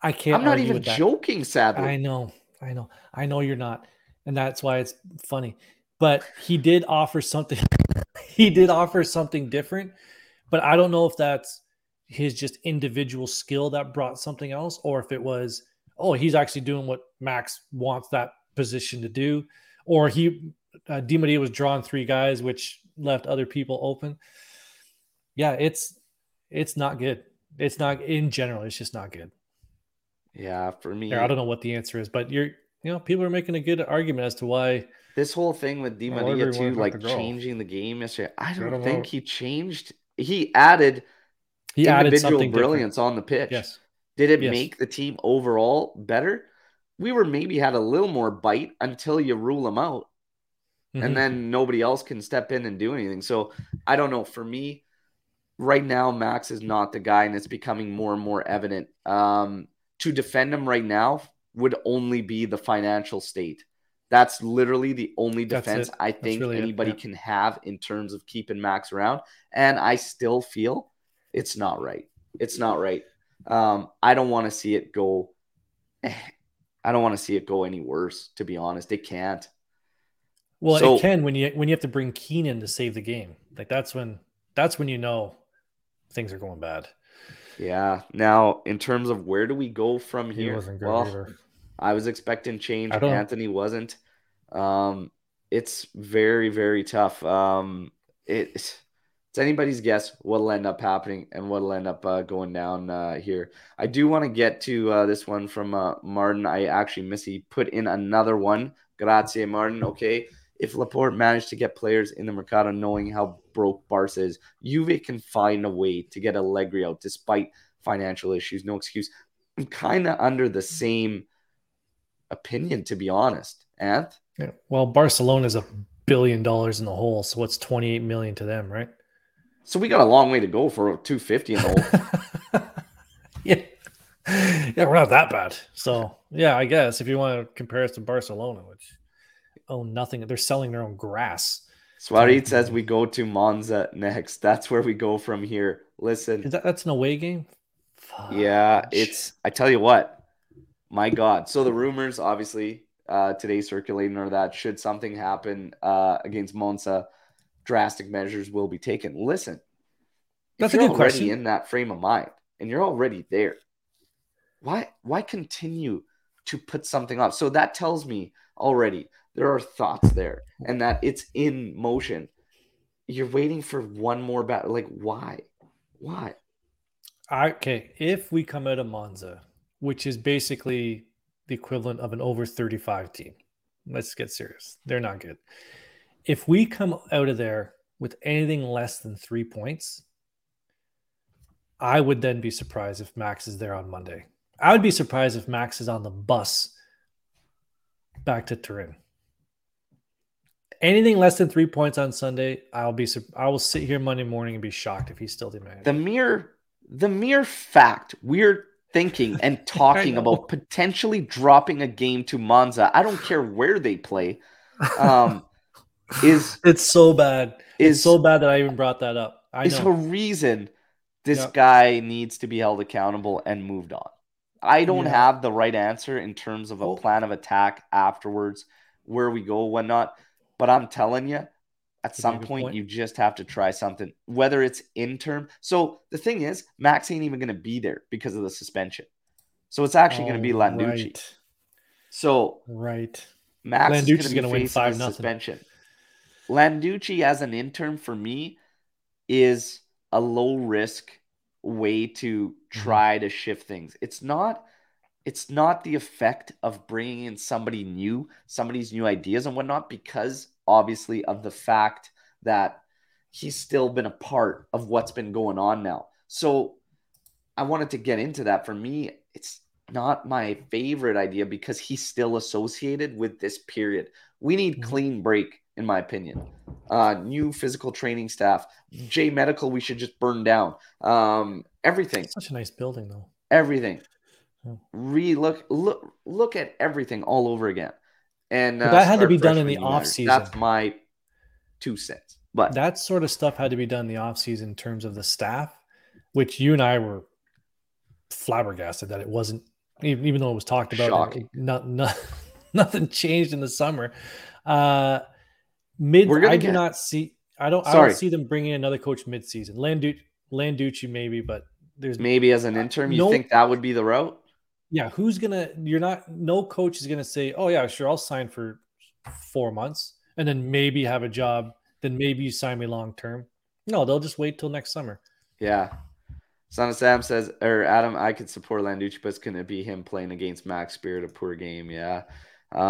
I can't. I'm not even joking. Sadly, I know, I know, I know you're not, and that's why it's funny. But he did offer something. [LAUGHS] he did offer something different But I don't know if that's his just individual skill that brought something else, or if it was, oh, he's actually doing what Max wants that position to do, or he uh, Di was drawing three guys, which left other people open. Yeah, it's it's not good. It's not in general. It's just not good. Yeah, for me, I don't know what the answer is, but you're you know people are making a good argument as to why this whole thing with Di Maria too, like changing the game yesterday. I don't, I don't think know. he changed. He added he individual added brilliance different. on the pitch. Yes. Did it yes. make the team overall better? We were maybe had a little more bite until you rule them out. Mm-hmm. And then nobody else can step in and do anything. So I don't know. For me, right now, Max is not the guy, and it's becoming more and more evident. Um, to defend him right now would only be the financial state. That's literally the only defense I think really anybody yeah. can have in terms of keeping Max around. And I still feel it's not right. It's not right. Um, I don't want to see it go. [SIGHS] I don't want to see it go any worse. To be honest, it can't. Well, so, it can when you when you have to bring Keenan to save the game. Like that's when that's when you know things are going bad. Yeah. Now, in terms of where do we go from he here? well, either. I was expecting change. Anthony wasn't. Um, it's very, very tough. Um, it, it's anybody's guess what'll end up happening and what'll end up uh, going down uh, here. I do want to get to uh, this one from uh, Martin. I actually miss he put in another one. Grazie, Martin. Okay. If Laporta managed to get players in the Mercado knowing how broke Barca is, Juve can find a way to get Allegri out despite financial issues. No excuse. I'm kind of under the same opinion, to be honest. And yeah. well, Barcelona is a billion dollars in the hole, so what's 28 million to them, right? So we got a long way to go for 250 in the hole. [LAUGHS] yeah. Yeah, we're not that bad. So yeah, I guess if you want to compare us to Barcelona, which own nothing, they're selling their own grass. Swarit says we go to Monza next. That's where we go from here. Listen, is that that's an away game? Yeah, it's. I tell you what, my God. So the rumors, obviously, uh, today circulating are that should something happen uh, against Monza, drastic measures will be taken. Listen, that's a good question. In that frame of mind, and you're already there, why why continue to put something off? So that tells me already there are thoughts there, and that it's in motion. You're waiting for one more battle. Like why? Why? okay, if we come out of Monza, which is basically the equivalent of an over 35 team, let's get serious. They're not good. If we come out of there with anything less than three points, I would then be surprised if Max is there on Monday. I would be surprised if Max is on the bus back to Turin. Anything less than three points on Sunday, I'll be. I will sit here Monday morning and be shocked if he's still the manager. The mere the mere fact we're thinking and [LAUGHS] talking about potentially dropping a game to Monza, I don't care where they play, um, [LAUGHS] is it's so bad. Is it's so bad that I even brought that up. I is a reason this yep. guy needs to be held accountable and moved on. I don't yeah. have the right answer in terms of a plan of attack afterwards, where we go, whatnot. But I'm telling you, at some point, point, you just have to try something, whether it's interim. So the thing is, Max ain't even going to be there because of the suspension. So it's actually oh, going to be Landucci. Right. So right, Max Landucci is going to win five nothing. suspension. Landucci as an interim for me is a low risk way to mm-hmm. try mm-hmm. to shift things. It's not it's not the effect of bringing in somebody new, somebody's new ideas and whatnot, because obviously, of the fact that he's still been a part of what's been going on now. So I wanted to get into that. For me, it's not my favorite idea because he's still associated with this period. We need mm-hmm. clean break, in my opinion. Uh, new physical training staff, J Medical, we should just burn down. Um, everything. Such a nice building, though. Everything. Re look look look at everything all over again. And uh, that had to be done in the off season. That's my two cents. But that sort of stuff had to be done in the off season in terms of the staff, which you and I were flabbergasted that it wasn't, even though it was talked about. [LAUGHS] not, not, nothing changed in the summer. Uh, mid, I do get... not see. I don't. Sorry. I don't see them bringing another coach mid-season. Landu, Landucci maybe, but there's maybe as an interim. You no- think that would be the route? Yeah, who's gonna? You're not. No coach is gonna say, "Oh yeah, sure, I'll sign for four months and then maybe have a job. Then maybe you sign me long term." No, they'll just wait till next summer. Yeah. Son of Sam says, or Adam, I could support Landucci, but it's going to be him playing against Max Spirit, a poor game. Yeah. Um,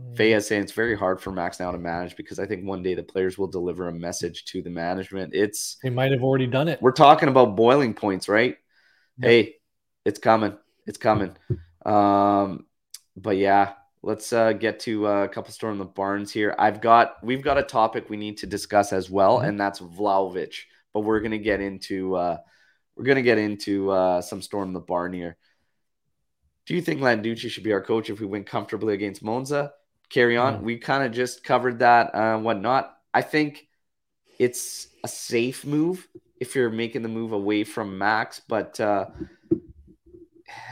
Mm. Faye is saying it's very hard for Max now to manage because I think one day the players will deliver a message to the management. It's, They might have already done it. we're talking about boiling points, right? Yep. Hey, it's coming. It's coming. Um, but yeah, let's uh, get to uh, a couple storm the barns here. I've got we've got a topic we need to discuss as well, Mhm. and that's Vlahovic. But we're gonna get into uh, we're gonna get into uh, some storm the barn here. Do you think Landucci should be our coach if we win comfortably against Monza? Carry on. No. We kind of just covered that, uh, whatnot. I think it's a safe move if you're making the move away from Max, but uh,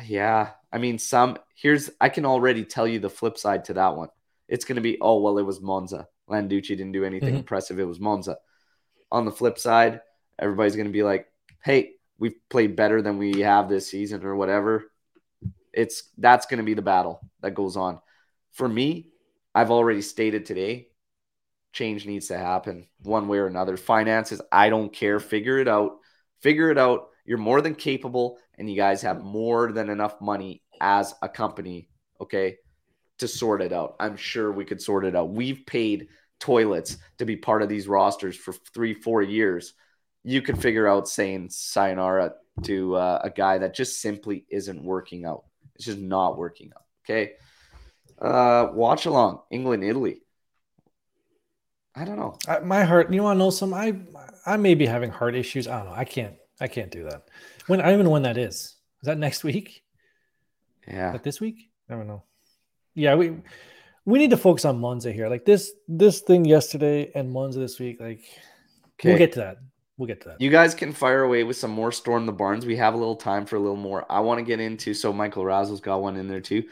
yeah, I mean, some here's I can already tell you the flip side to that one. It's going to be oh well, it was Monza. Landucci didn't do anything Mhm. impressive. It was Monza. On the flip side, everybody's going to be like, hey, we've played better than we have this season or whatever. It's that's going to be the battle that goes on. For me, I've already stated today, change needs to happen one way or another. Finances, I don't care. Figure it out. Figure it out. You're more than capable, and you guys have more than enough money as a company, okay, to sort it out. I'm sure we could sort it out. We've paid toilets to be part of these rosters for three, four years. You could figure out saying sayonara to uh, a guy that just simply isn't working out. It's just not working out. Okay. Uh, watch along England, Italy. I don't know. I, my heart. You want to know some? I I may be having heart issues. I don't know. I can't. I can't do that. When I don't even know when that is. Is that next week? Yeah. Like this week? I don't know. Yeah, we we need to focus on Monza here. Like this this thing yesterday and Monza this week. Like we'll get to that. We'll get to that. You guys can fire away with some more Storm the Barns. We have a little time for a little more. I want to get into so Michael Razzle's got one in there too.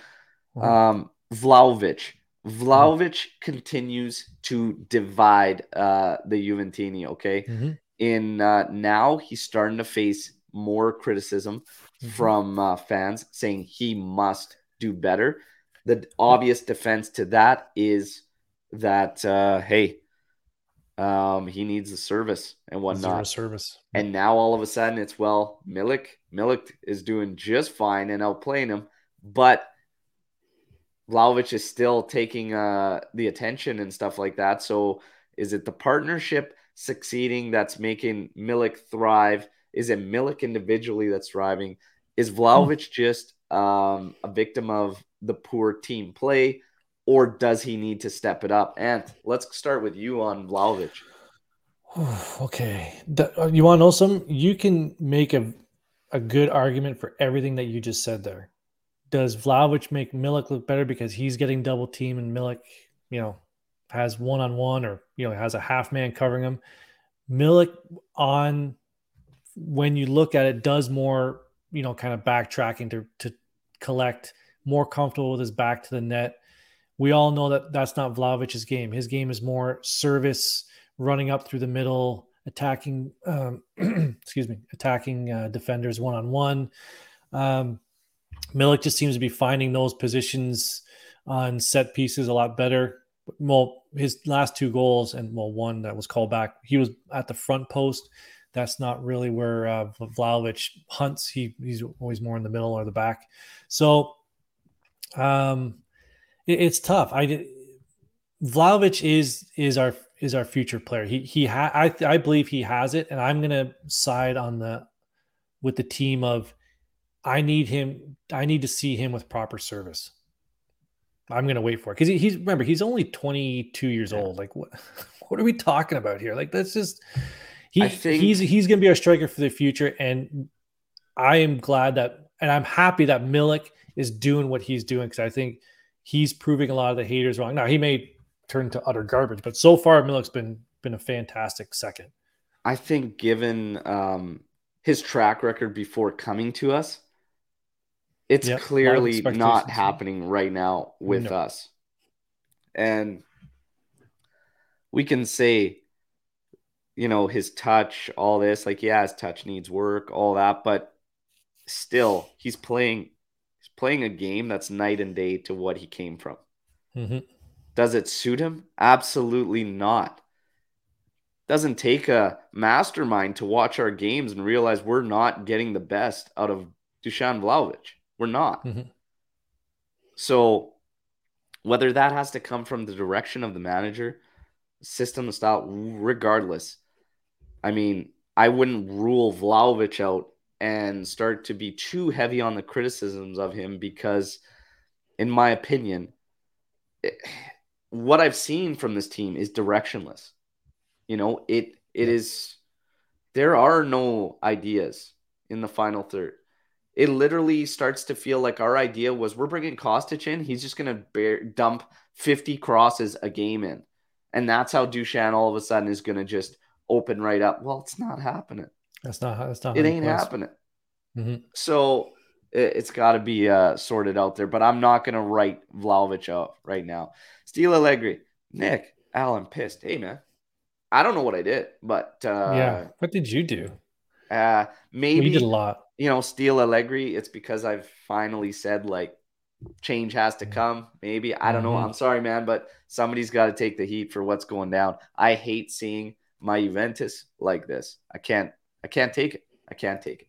Mhm. Um, Vlahovic. Vlahovic continues to divide uh, the Juventini. Okay, Mhm. In uh, now he's starting to face more criticism Mhm. from uh, fans saying he must do better. The obvious defense to that is that uh, hey, um, he needs the service and whatnot. service. And now all of a sudden it's well, Milik, Milik is doing just fine and outplaying him, but Vlahovic is still taking uh the attention and stuff like that. So is it the partnership succeeding that's making Milik thrive? Is it Milik individually that's thriving? Is Vlahovic just um a victim of the poor team play, or does he need to step it up? And let's start with you on Vlahovic. [SIGHS] okay. That- uh, you want to know some? You can make a a good argument for everything that you just said there. Does Vlahovic make Milik look better because he's getting double team and Milik, you know, has one on one or you know has a half man covering him? Milik on when you look at it does more, you know, kind of backtracking to to collect, more comfortable with his back to the net. We all know that that's not Vlahovic's game. His game is more service, running up through the middle, attacking. Um, [CLEARS THROAT] excuse me, attacking uh, defenders one on one. Um, Milik just seems to be finding those positions on set pieces a lot better. Well, his last two goals and well, one that was called back, he was at the front post. That's not really where uh, Vlahovic hunts. He he's always more in the middle or the back. So, um, it- it's tough. I did. Vlahovic is is our is our future player. He he ha- I I believe he has it, and I'm gonna side on the with the team of I need him. I need to see him with proper service. I'm gonna wait for it because he, he's remember he's only 22 years old. Like what [LAUGHS] what are we talking about here? Like that's just he think- he's he's gonna be our striker for the future, and I am glad that and I'm happy that Milik is doing what he's doing because I think he's proving a lot of the haters wrong. Now he may turn to utter garbage, but so far Milik's been been a fantastic second. I think given um, his track record before coming to us, it's Yep, a lot of clearly not happening right now with No. us. And we can say you know, his touch, all this. Like, yeah, his touch needs work, all that, but still, he's playing. He's playing a game that's night and day to what he came from. Mm-hmm. Does it suit him? Absolutely not. Doesn't take a mastermind to watch our games and realize we're not getting the best out of Dusan Vlahovic. We're not. Mhm. So whether that has to come from the direction of the manager, system, style, regardless. I mean, I wouldn't rule Vlahovic out and start to be too heavy on the criticisms of him because, in my opinion, it- what I've seen from this team is directionless. You know, it it is there are no ideas in the final third. It literally starts to feel like our idea was we're bringing Kostic in. He's just going to bear, dump 50 crosses a game in. And that's how Dusan all of a sudden is going to just open right up. Well, it's not happening. That's not how. That's not. It ain't happening. Mhm. So it, it's got to be uh, sorted out there. But I'm not going to write Vlahovic out right now. Steele Allegri, Nick, Alan, pissed. Hey, man. I don't know what I did, but uh, yeah. What did you do? uh, maybe you did a lot. You know, steal Allegri, it's because I've finally said like change has to come. Maybe I don't know. Mhm. I'm sorry, man, but somebody's got to take the heat for what's going down. I hate seeing my Juventus like this. I can't. I can't take it. I can't take it.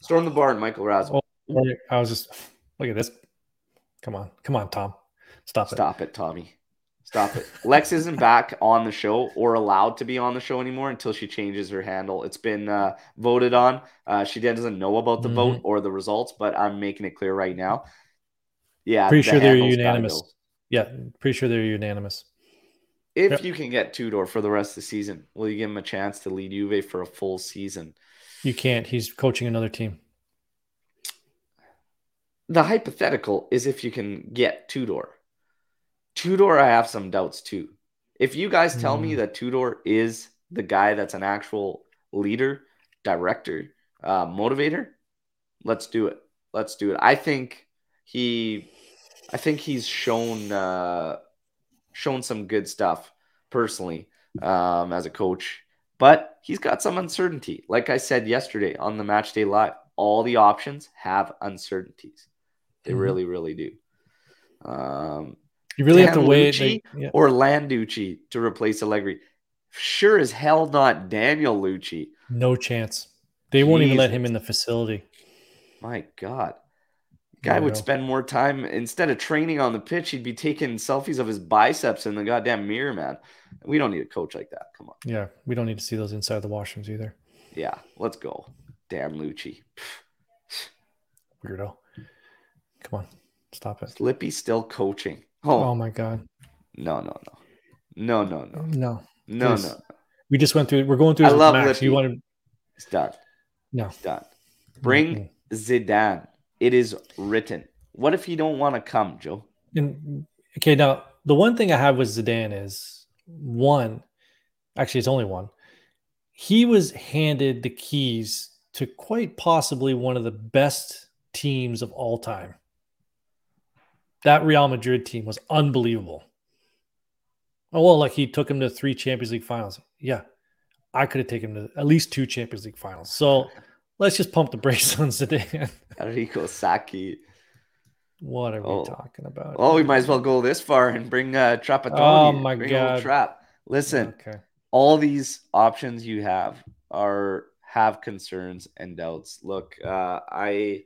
Storm the barn, Michael Razzle. Oh, I was just look at this. Come on, come on, Tom. Stop it. Stop it, Tommy. Stop it. Lex isn't back on the show or allowed to be on the show anymore until she changes her handle. It's been uh, voted on. Uh, she doesn't know about the Mhm. vote or the results, but I'm making it clear right now. Yeah, Pretty the sure they're unanimous. go. Yeah, pretty sure they're unanimous. If Yep. you can get Tudor for the rest of the season, will you give him a chance to lead Juve for a full season? You can't. He's coaching another team. The hypothetical is if you can get Tudor. Tudor, I have some doubts too. If you guys tell me Hmm. that Tudor is the guy that's an actual leader, director, uh, motivator, let's do it. Let's do it. I think he, I think he's shown uh, shown some good stuff personally um, as a coach, but he's got some uncertainty. Like I said yesterday on the Match Day Live, all the options have uncertainties. They Mhm. really, really do. Um, You really have to wait. Like- yeah. or Landucci to replace Allegri. Sure as hell not Daniel Lucci. No chance. They won't even let him in the facility. My God. Guy would spend more time instead of training on the pitch, he'd be taking selfies of his biceps in the goddamn mirror, man. We don't need a coach like that. Come on. Yeah, we don't need to see those inside the washrooms either. Yeah, let's go. Damn Lucci. Weirdo. Come on, stop it. Slippy still coaching. Oh, Oh, my god. no, no, no. No, no, no. No, No, no. we just went through. We're going through. I love Max. Lippi. You wanted It's done. no. It's done. Bring Mm-mm. Zidane. It is written. What if you don't want to come, Joe? And okay, now the one thing I have with Zidane is one. Actually, it's only one. He was handed the keys to quite possibly one of the best teams of all time. That Real Madrid team was unbelievable. Oh well, like he took him to three Champions League finals. Yeah, I could have taken him to at least two Champions League finals. So let's just pump the brakes [LAUGHS] on Zidane. Enrico Sacchi. what are we Oh. talking about? Oh, we might as well go this far and bring uh, Trapattoni. Oh, my bring God. Trap. Listen, Okay. all these options you have are have concerns and doubts. Look, uh, I,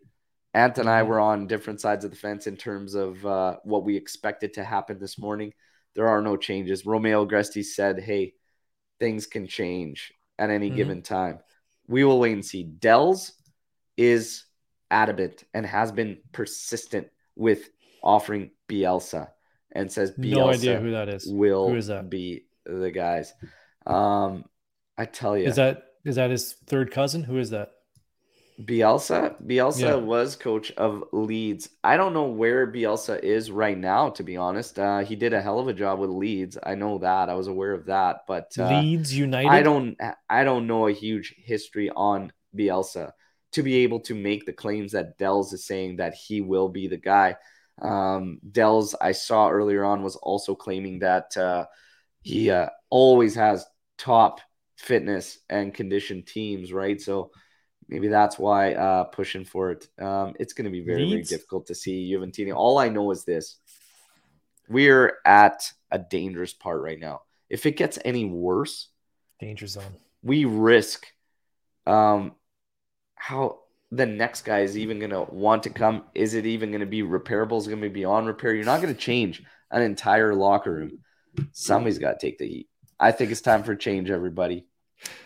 Ant and I were on different sides of the fence in terms of uh, what we expected to happen this morning. There are no changes. Romeo Agresti said, "Hey, things can change at any Mhm. given time. We will wait and see." Dells is adamant and has been persistent with offering Bielsa and says Bielsa No idea who that is. will Who is that? be the guys. Um, I tell you, Is that is that his third cousin? Who is that? Bielsa? Bielsa Yeah. was coach of Leeds. I don't know where Bielsa is right now, to be honest. Uh, he did a hell of a job with Leeds. I know that. I was aware of that, but uh, Leeds United. I don't. I don't know a huge history on Bielsa to be able to make the claims that Dells is saying that he will be the guy. Um, Dells, I saw earlier on, was also claiming that uh, he uh, always has top fitness and condition teams, right? So maybe that's why uh, pushing for it. Um, it's going to be very, Leeds? very difficult to see Juventini. All I know is this: we're at a dangerous part right now. If it gets any worse, Danger zone. we risk um, how the next guy is even going to want to come. Is it even going to be repairable? Is it going to be beyond repair? You're not going to change an entire locker room. Somebody's got to take the heat. I think it's time for change, everybody.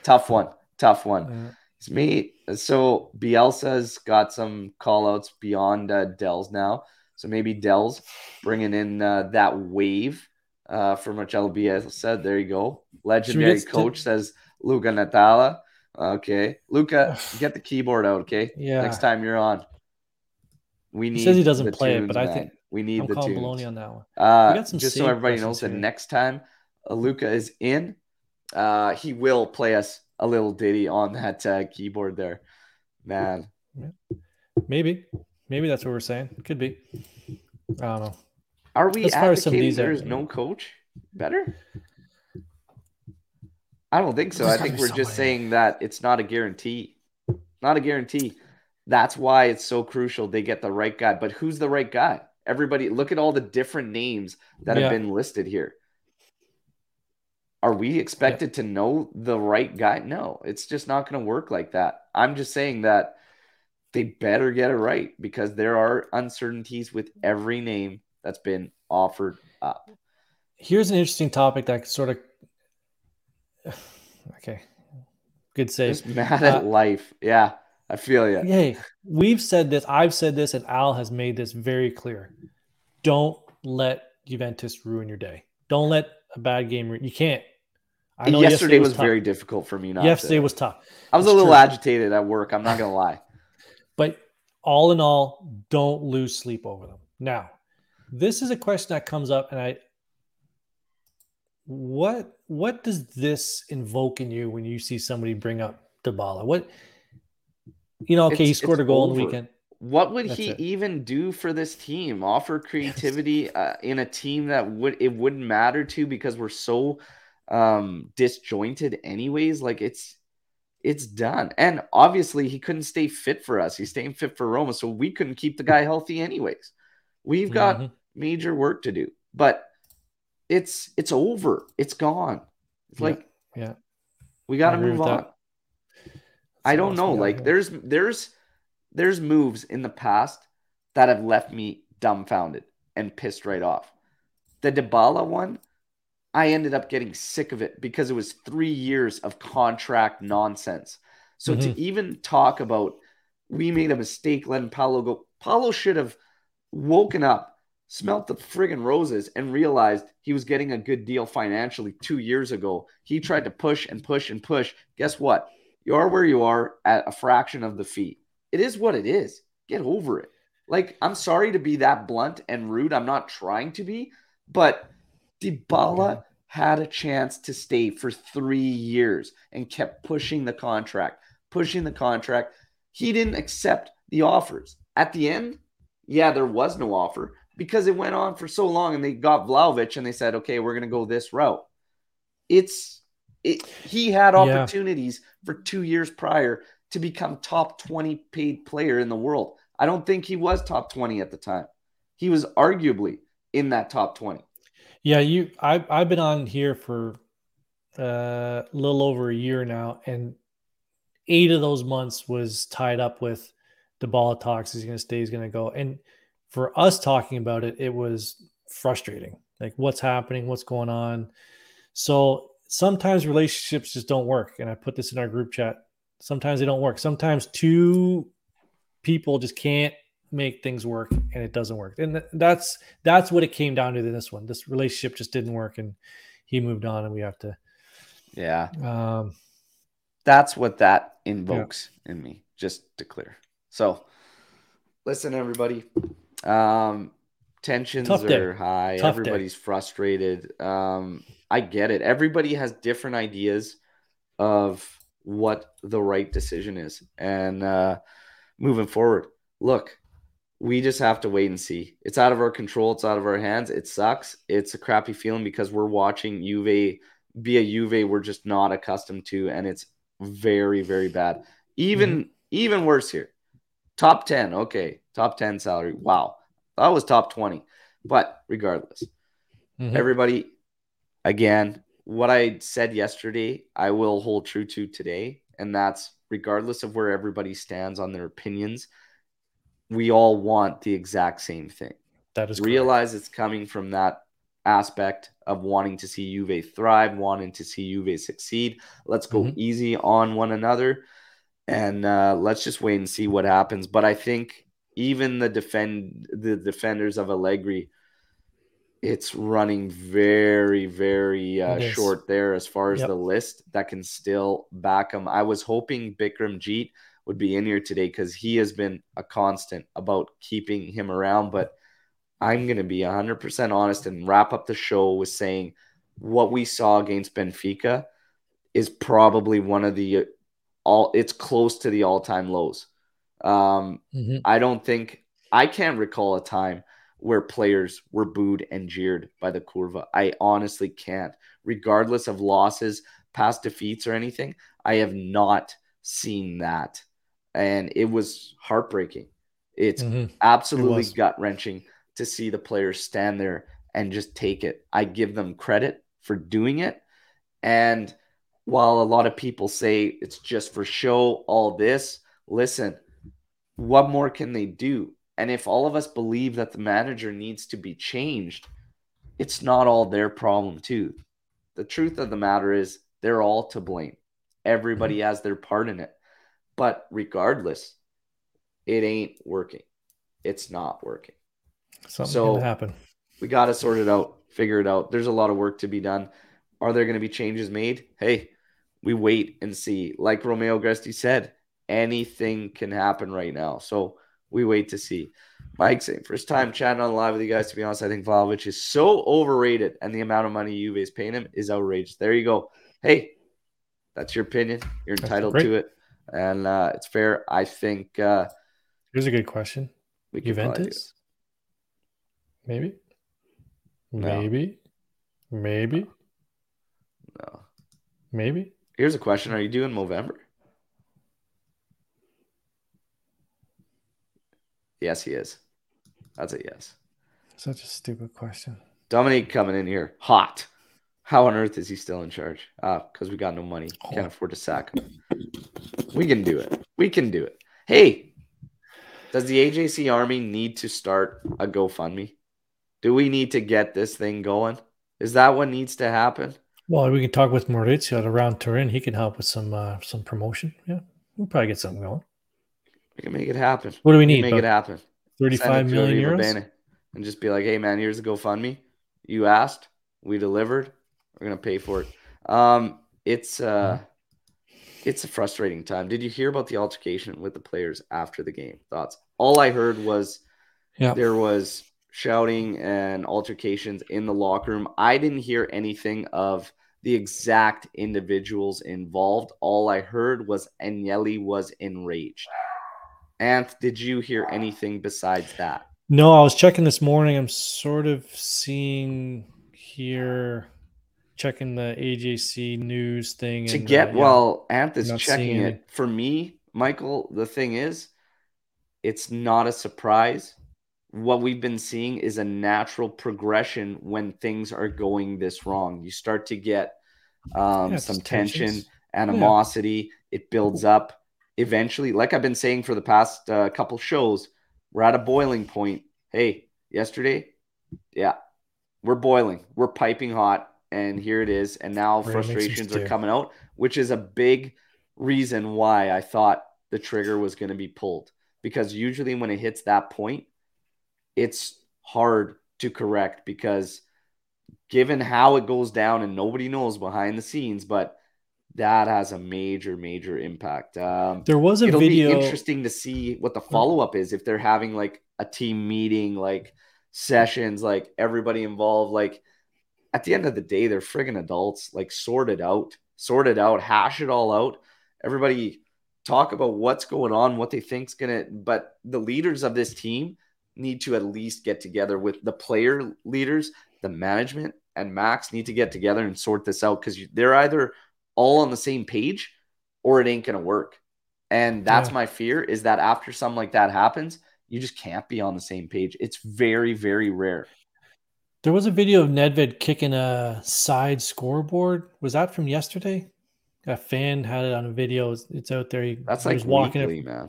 Tough one. Tough one. It's me. So Bielsa's got some call outs beyond uh, Dell's now. So maybe Dell's bringing in uh, that wave uh, for Marcelo Bielsa. There you go. Legendary get to- coach says Luca Natala. Okay. Luca, [SIGHS] get the keyboard out, okay? Yeah. Next time you're on. We He need says he doesn't play it, tunes, but I man. think we need I'm the calling tunes. baloney on that one. Uh, We got some just so everybody knows that next time uh, Luca is in, uh, he will play us a little ditty on that uh, keyboard there. Man, Maybe. Maybe that's what we're saying. Could be. I don't know. are we As far as some of advocating these are- there's no coach better? I don't think so. I think we're just somebody. saying that it's not a guarantee. Not a guarantee. That's why it's so crucial they get the right guy. But who's the right guy? Everybody, look at all the different names that Yeah. have been listed here. Are we expected to know the right guy? No, it's just not going to work like that. I'm just saying that they better get it right because there are uncertainties with every name that's been offered up. Here's an interesting topic that sort of. [SIGHS] Okay. Good save. Just mad at Uh, life. Yeah, I feel you. Hey, we've said this. I've said this, and Al has made this very clear. Don't let Juventus ruin your day. Don't let a bad game. You can't. I know yesterday, was, tough. very difficult for me. Not Yesterday to- was tough, I was a little true. agitated at work. I'm not gonna lie. [LAUGHS] but all in all, don't lose sleep over them. Now, this is a question that comes up, and I. What what does this invoke in you when you see somebody bring up Dybala? What you know? Okay, he scored a it's goal in the weekend. What would That's he it. even do for this team? Offer creativity uh, in a team that would it wouldn't matter to because we're so um disjointed anyways. Like it's it's done. And obviously he couldn't stay fit for us. He's staying fit for Roma, so we couldn't keep the guy healthy anyways. We've got Mhm. major work to do. But it's it's over. It's gone. It's Yeah, like yeah. we got to move on. I don't know. Like here? there's there's there's moves in the past that have left me dumbfounded and pissed right off. The Dybala one, I ended up getting sick of it because it was three years of contract nonsense. So Mm-hmm. to even talk about we made a mistake letting Paulo go, Paulo should have woken up, smelt the friggin' roses, and realized he was getting a good deal financially two years ago. He tried to push and push and push. Guess what? You are where you are at a fraction of the fee. It is what it is. Get over it. Like, I'm sorry to be that blunt and rude. I'm not trying to be, but Dybala had a chance to stay for three years and kept pushing the contract, pushing the contract. He didn't accept the offers. At the end, yeah, there was no offer because it went on for so long and they got Vlahovic and they said, okay, we're going to go this route. It's, it, he had Yeah. opportunities for two years prior to become top 20 paid player in the world. I don't think he was top 20 at the time. He was arguably in that top 20. Yeah, you. I I've been on here for uh, a little over a year now, and eight of those months was tied up with Dybala talks. He's going to stay. He's going to go. And for us talking about it, it was frustrating. Like, what's happening? What's going on? So sometimes relationships just don't work. And I put this in our group chat. Sometimes they don't work. Sometimes two people just can't make things work and it doesn't work and that's that's what it came down to in this one this relationship just didn't work and he moved on and we have to Yeah. um That's what that invokes in me, just to clear. So, listen, everybody. Um, tensions Tough day. are high. Tough day. Everybody's frustrated. Um, I get it. Everybody has different ideas of what the right decision is, and uh, moving forward, look, we just have to wait and see. It's out of our control. It's out of our hands. It sucks. It's a crappy feeling because we're watching Juve be a Juve we're just not accustomed to, and it's very, very bad. Even mm-hmm. even worse here. Top 10, okay. Top 10 salary. Wow. That was top 20. But regardless, mm-hmm. everybody, again, what I said yesterday, I will hold true to today. And that's regardless of where everybody stands on their opinions, we all want the exact same thing. That is realize correct. it's coming from that aspect of wanting to see Juve thrive, wanting to see Juve succeed. Let's go mm-hmm. easy on one another, and uh, let's just wait and see what happens. But I think even the defend the defenders of Allegri, it's running very very uh, short there as far as yep. the list that can still back him. I was hoping Bikramjit would be in here today because he has been a constant about keeping him around, but I'm going to be 100% honest and wrap up the show with saying what we saw against Benfica is probably one of the all it's close to the all-time lows. Um, mm-hmm. I don't think I can't recall a time where players were booed and jeered by the curva. I honestly can't. Regardless of losses, past defeats or anything, I have not seen that. And it was heartbreaking. It's mm-hmm. absolutely it gut wrenching to see the players stand there and just take it. I give them credit for doing it. And while a lot of people say it's just for show, all this, listen, what more can they do? And if all of us believe that the manager needs to be changed, it's not all their problem, too. The truth of the matter is, they're all to blame. Everybody mm-hmm. has their part in it. But regardless, it ain't working. It's not working. Something so happen. We got to sort it out, figure it out. There's a lot of work to be done. Are there going to be changes made? Hey, we wait and see. Like Romeo Agresti said, anything can happen right now. So we wait to see. Mike saying, first time chatting on live with you guys. To be honest, I think Vlahovic is so overrated, and the amount of money Juve is paying him is outrageous. There you go. Hey, that's your opinion. You're entitled to it, and uh, it's fair. I think. Uh, Here's a good question. Juventus. Maybe. No. Maybe. Maybe. No. Maybe. Here's a question: Are you doing November? Yes, he is. That's a yes. Such a stupid question. Dominique coming in here hot. How on earth is he still in charge? Ah, because we got no money. Can't afford to sack him. We can do it. We can do it. Hey, does the AJC Army need to start a GoFundMe? Do we need to get this thing going? Is that what needs to happen? Well, we can talk with Maurizio at around Turin. He can help with some uh, some promotion. Yeah, we'll probably get something going. We can make it happen. What do we need? Make it happen. Thirty-five million euros. And just be like, hey man, here's a GoFundMe. You asked, we delivered. We're gonna pay for it. Um, it's uh, it's a frustrating time. Did you hear about the altercation with the players after the game? Thoughts? All I heard was, yeah, there was shouting and altercations in the locker room. I didn't hear anything of the exact individuals involved. All I heard was Agnelli was enraged. Anth, did you hear anything besides that? No, I was checking this morning. I'm sort of seeing here, checking the AJC news thing. To and, get, uh, yeah, well, Ant is checking it. it. For me, Michael, the thing is, it's not a surprise what we've been seeing is a natural progression when things are going this wrong. You start to get um, yeah, some tension, tensions. animosity. Yeah. It builds up. Eventually, like I've been saying for the past uh, couple shows, we're at a boiling point. Hey, yesterday, yeah, we're boiling. We're piping hot, and here it is. And now frustrations are coming out, which is a big reason why I thought the trigger was going to be pulled. Because usually, when it hits that point, it's hard to correct because given how it goes down and nobody knows behind the scenes, but that has a major, major impact. Um, there was a it'll video. Be interesting to see what the follow up is if they're having like a team meeting, like sessions, like everybody involved. Like at the end of the day, they're friggin' adults. Like sort it out, sort it out, hash it all out. Everybody talk about what's going on, what they think's gonna. But the leaders of this team need to at least get together with the player leaders, the management, and Max need to get together and sort this out because they're either all on the same page or it ain't gonna work. And that's Yeah. my fear is that after something like that happens, you just can't be on the same page. It's very, very rare. There was a video of Nedved kicking a side scoreboard. Was that from yesterday? A fan had it on a video. It's- out there. He, That's he like walking. weekly, It man.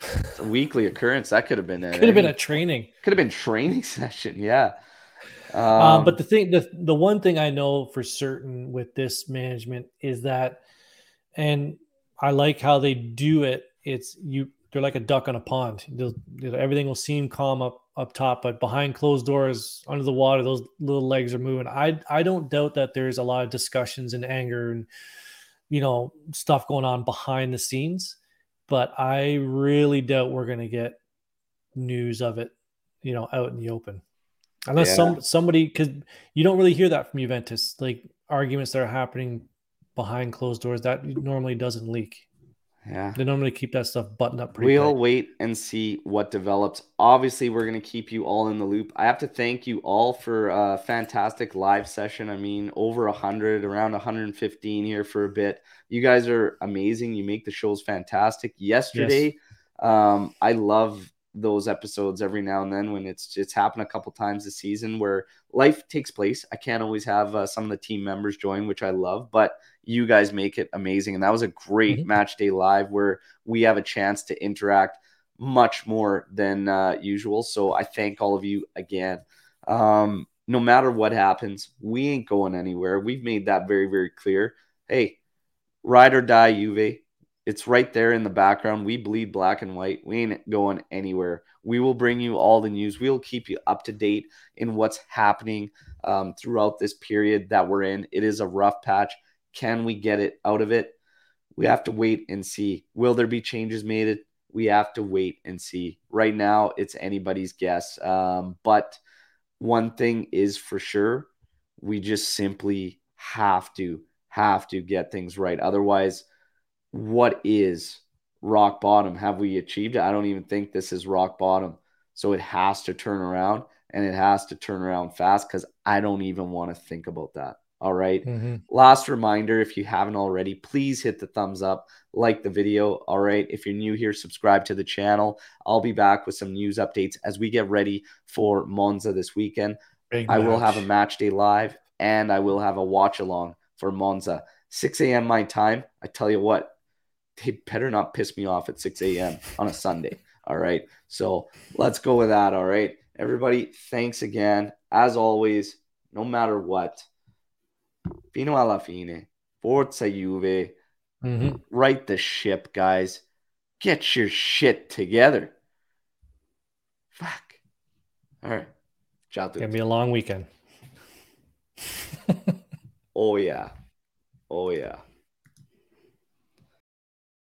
It's a weekly occurrence. That could have been it. could have been a training. could have been training [LAUGHS] session. Yeah. Um, Um, but the thing, the the one thing I know for certain with this management is that, and I like how they do it. It's you. They're like a duck on a pond. They'll, everything will seem calm up up top, but behind closed doors, under the water, those little legs are moving. I I don't doubt that there's a lot of discussions and anger and you know stuff going on behind the scenes, but I really doubt we're gonna get news of it, you know, out in the open unless Yeah. some somebody because you don't really hear that from Juventus, like arguments that are happening behind closed doors. That normally doesn't leak. Yeah. They normally keep that stuff buttoned up pretty We'll tight. wait and see what develops. Obviously, we're going to keep you all in the loop. I have to thank you all for a fantastic live session. I mean, over 100, around 115 here for a bit. You guys are amazing. You make the shows fantastic. Yesterday, um, I love those episodes every now and then when it's it's happened a couple times this season where life takes place. I can't always have uh, some of the team members join, which I love, but you guys make it amazing. And that was a great Mhm. match day live where we have a chance to interact much more than uh, usual. So I thank all of you again. Um, no matter what happens, we ain't going anywhere. We've made that very, very clear. Hey, ride or die, Juve. It's right there in the background. We bleed black and white. We ain't going anywhere. We will bring you all the news. We'll keep you up to date in what's happening um, throughout this period that we're in. It is a rough patch. Can we get it out of it? We have to wait and see. Will there be changes made? We have to wait and see. Right now, it's anybody's guess. Um, but one thing is for sure, we just simply have to have to get things right. Otherwise, what is rock bottom? Have we achieved it? I don't even think this is rock bottom. So it has to turn around and it has to turn around fast because I don't even want to think about that. All right. Mhm. Last reminder if you haven't already, please hit the thumbs up, like the video. All right. If you're new here, subscribe to the channel. I'll be back with some news updates as we get ready for Monza this weekend. Big I will have a match day live and I will have a watch along for Monza. 6 a.m. my time. I tell you what, they better not piss me off at 6 a.m. on a Sunday. All right. So let's go with that. All right. Everybody, thanks again. As always, no matter what, fino alla fine, forza Juve, Mhm. right the ship, guys. Get your shit together. Fuck. All right. Ciao. tutti. Gonna be a long weekend. Oh yeah. Oh yeah.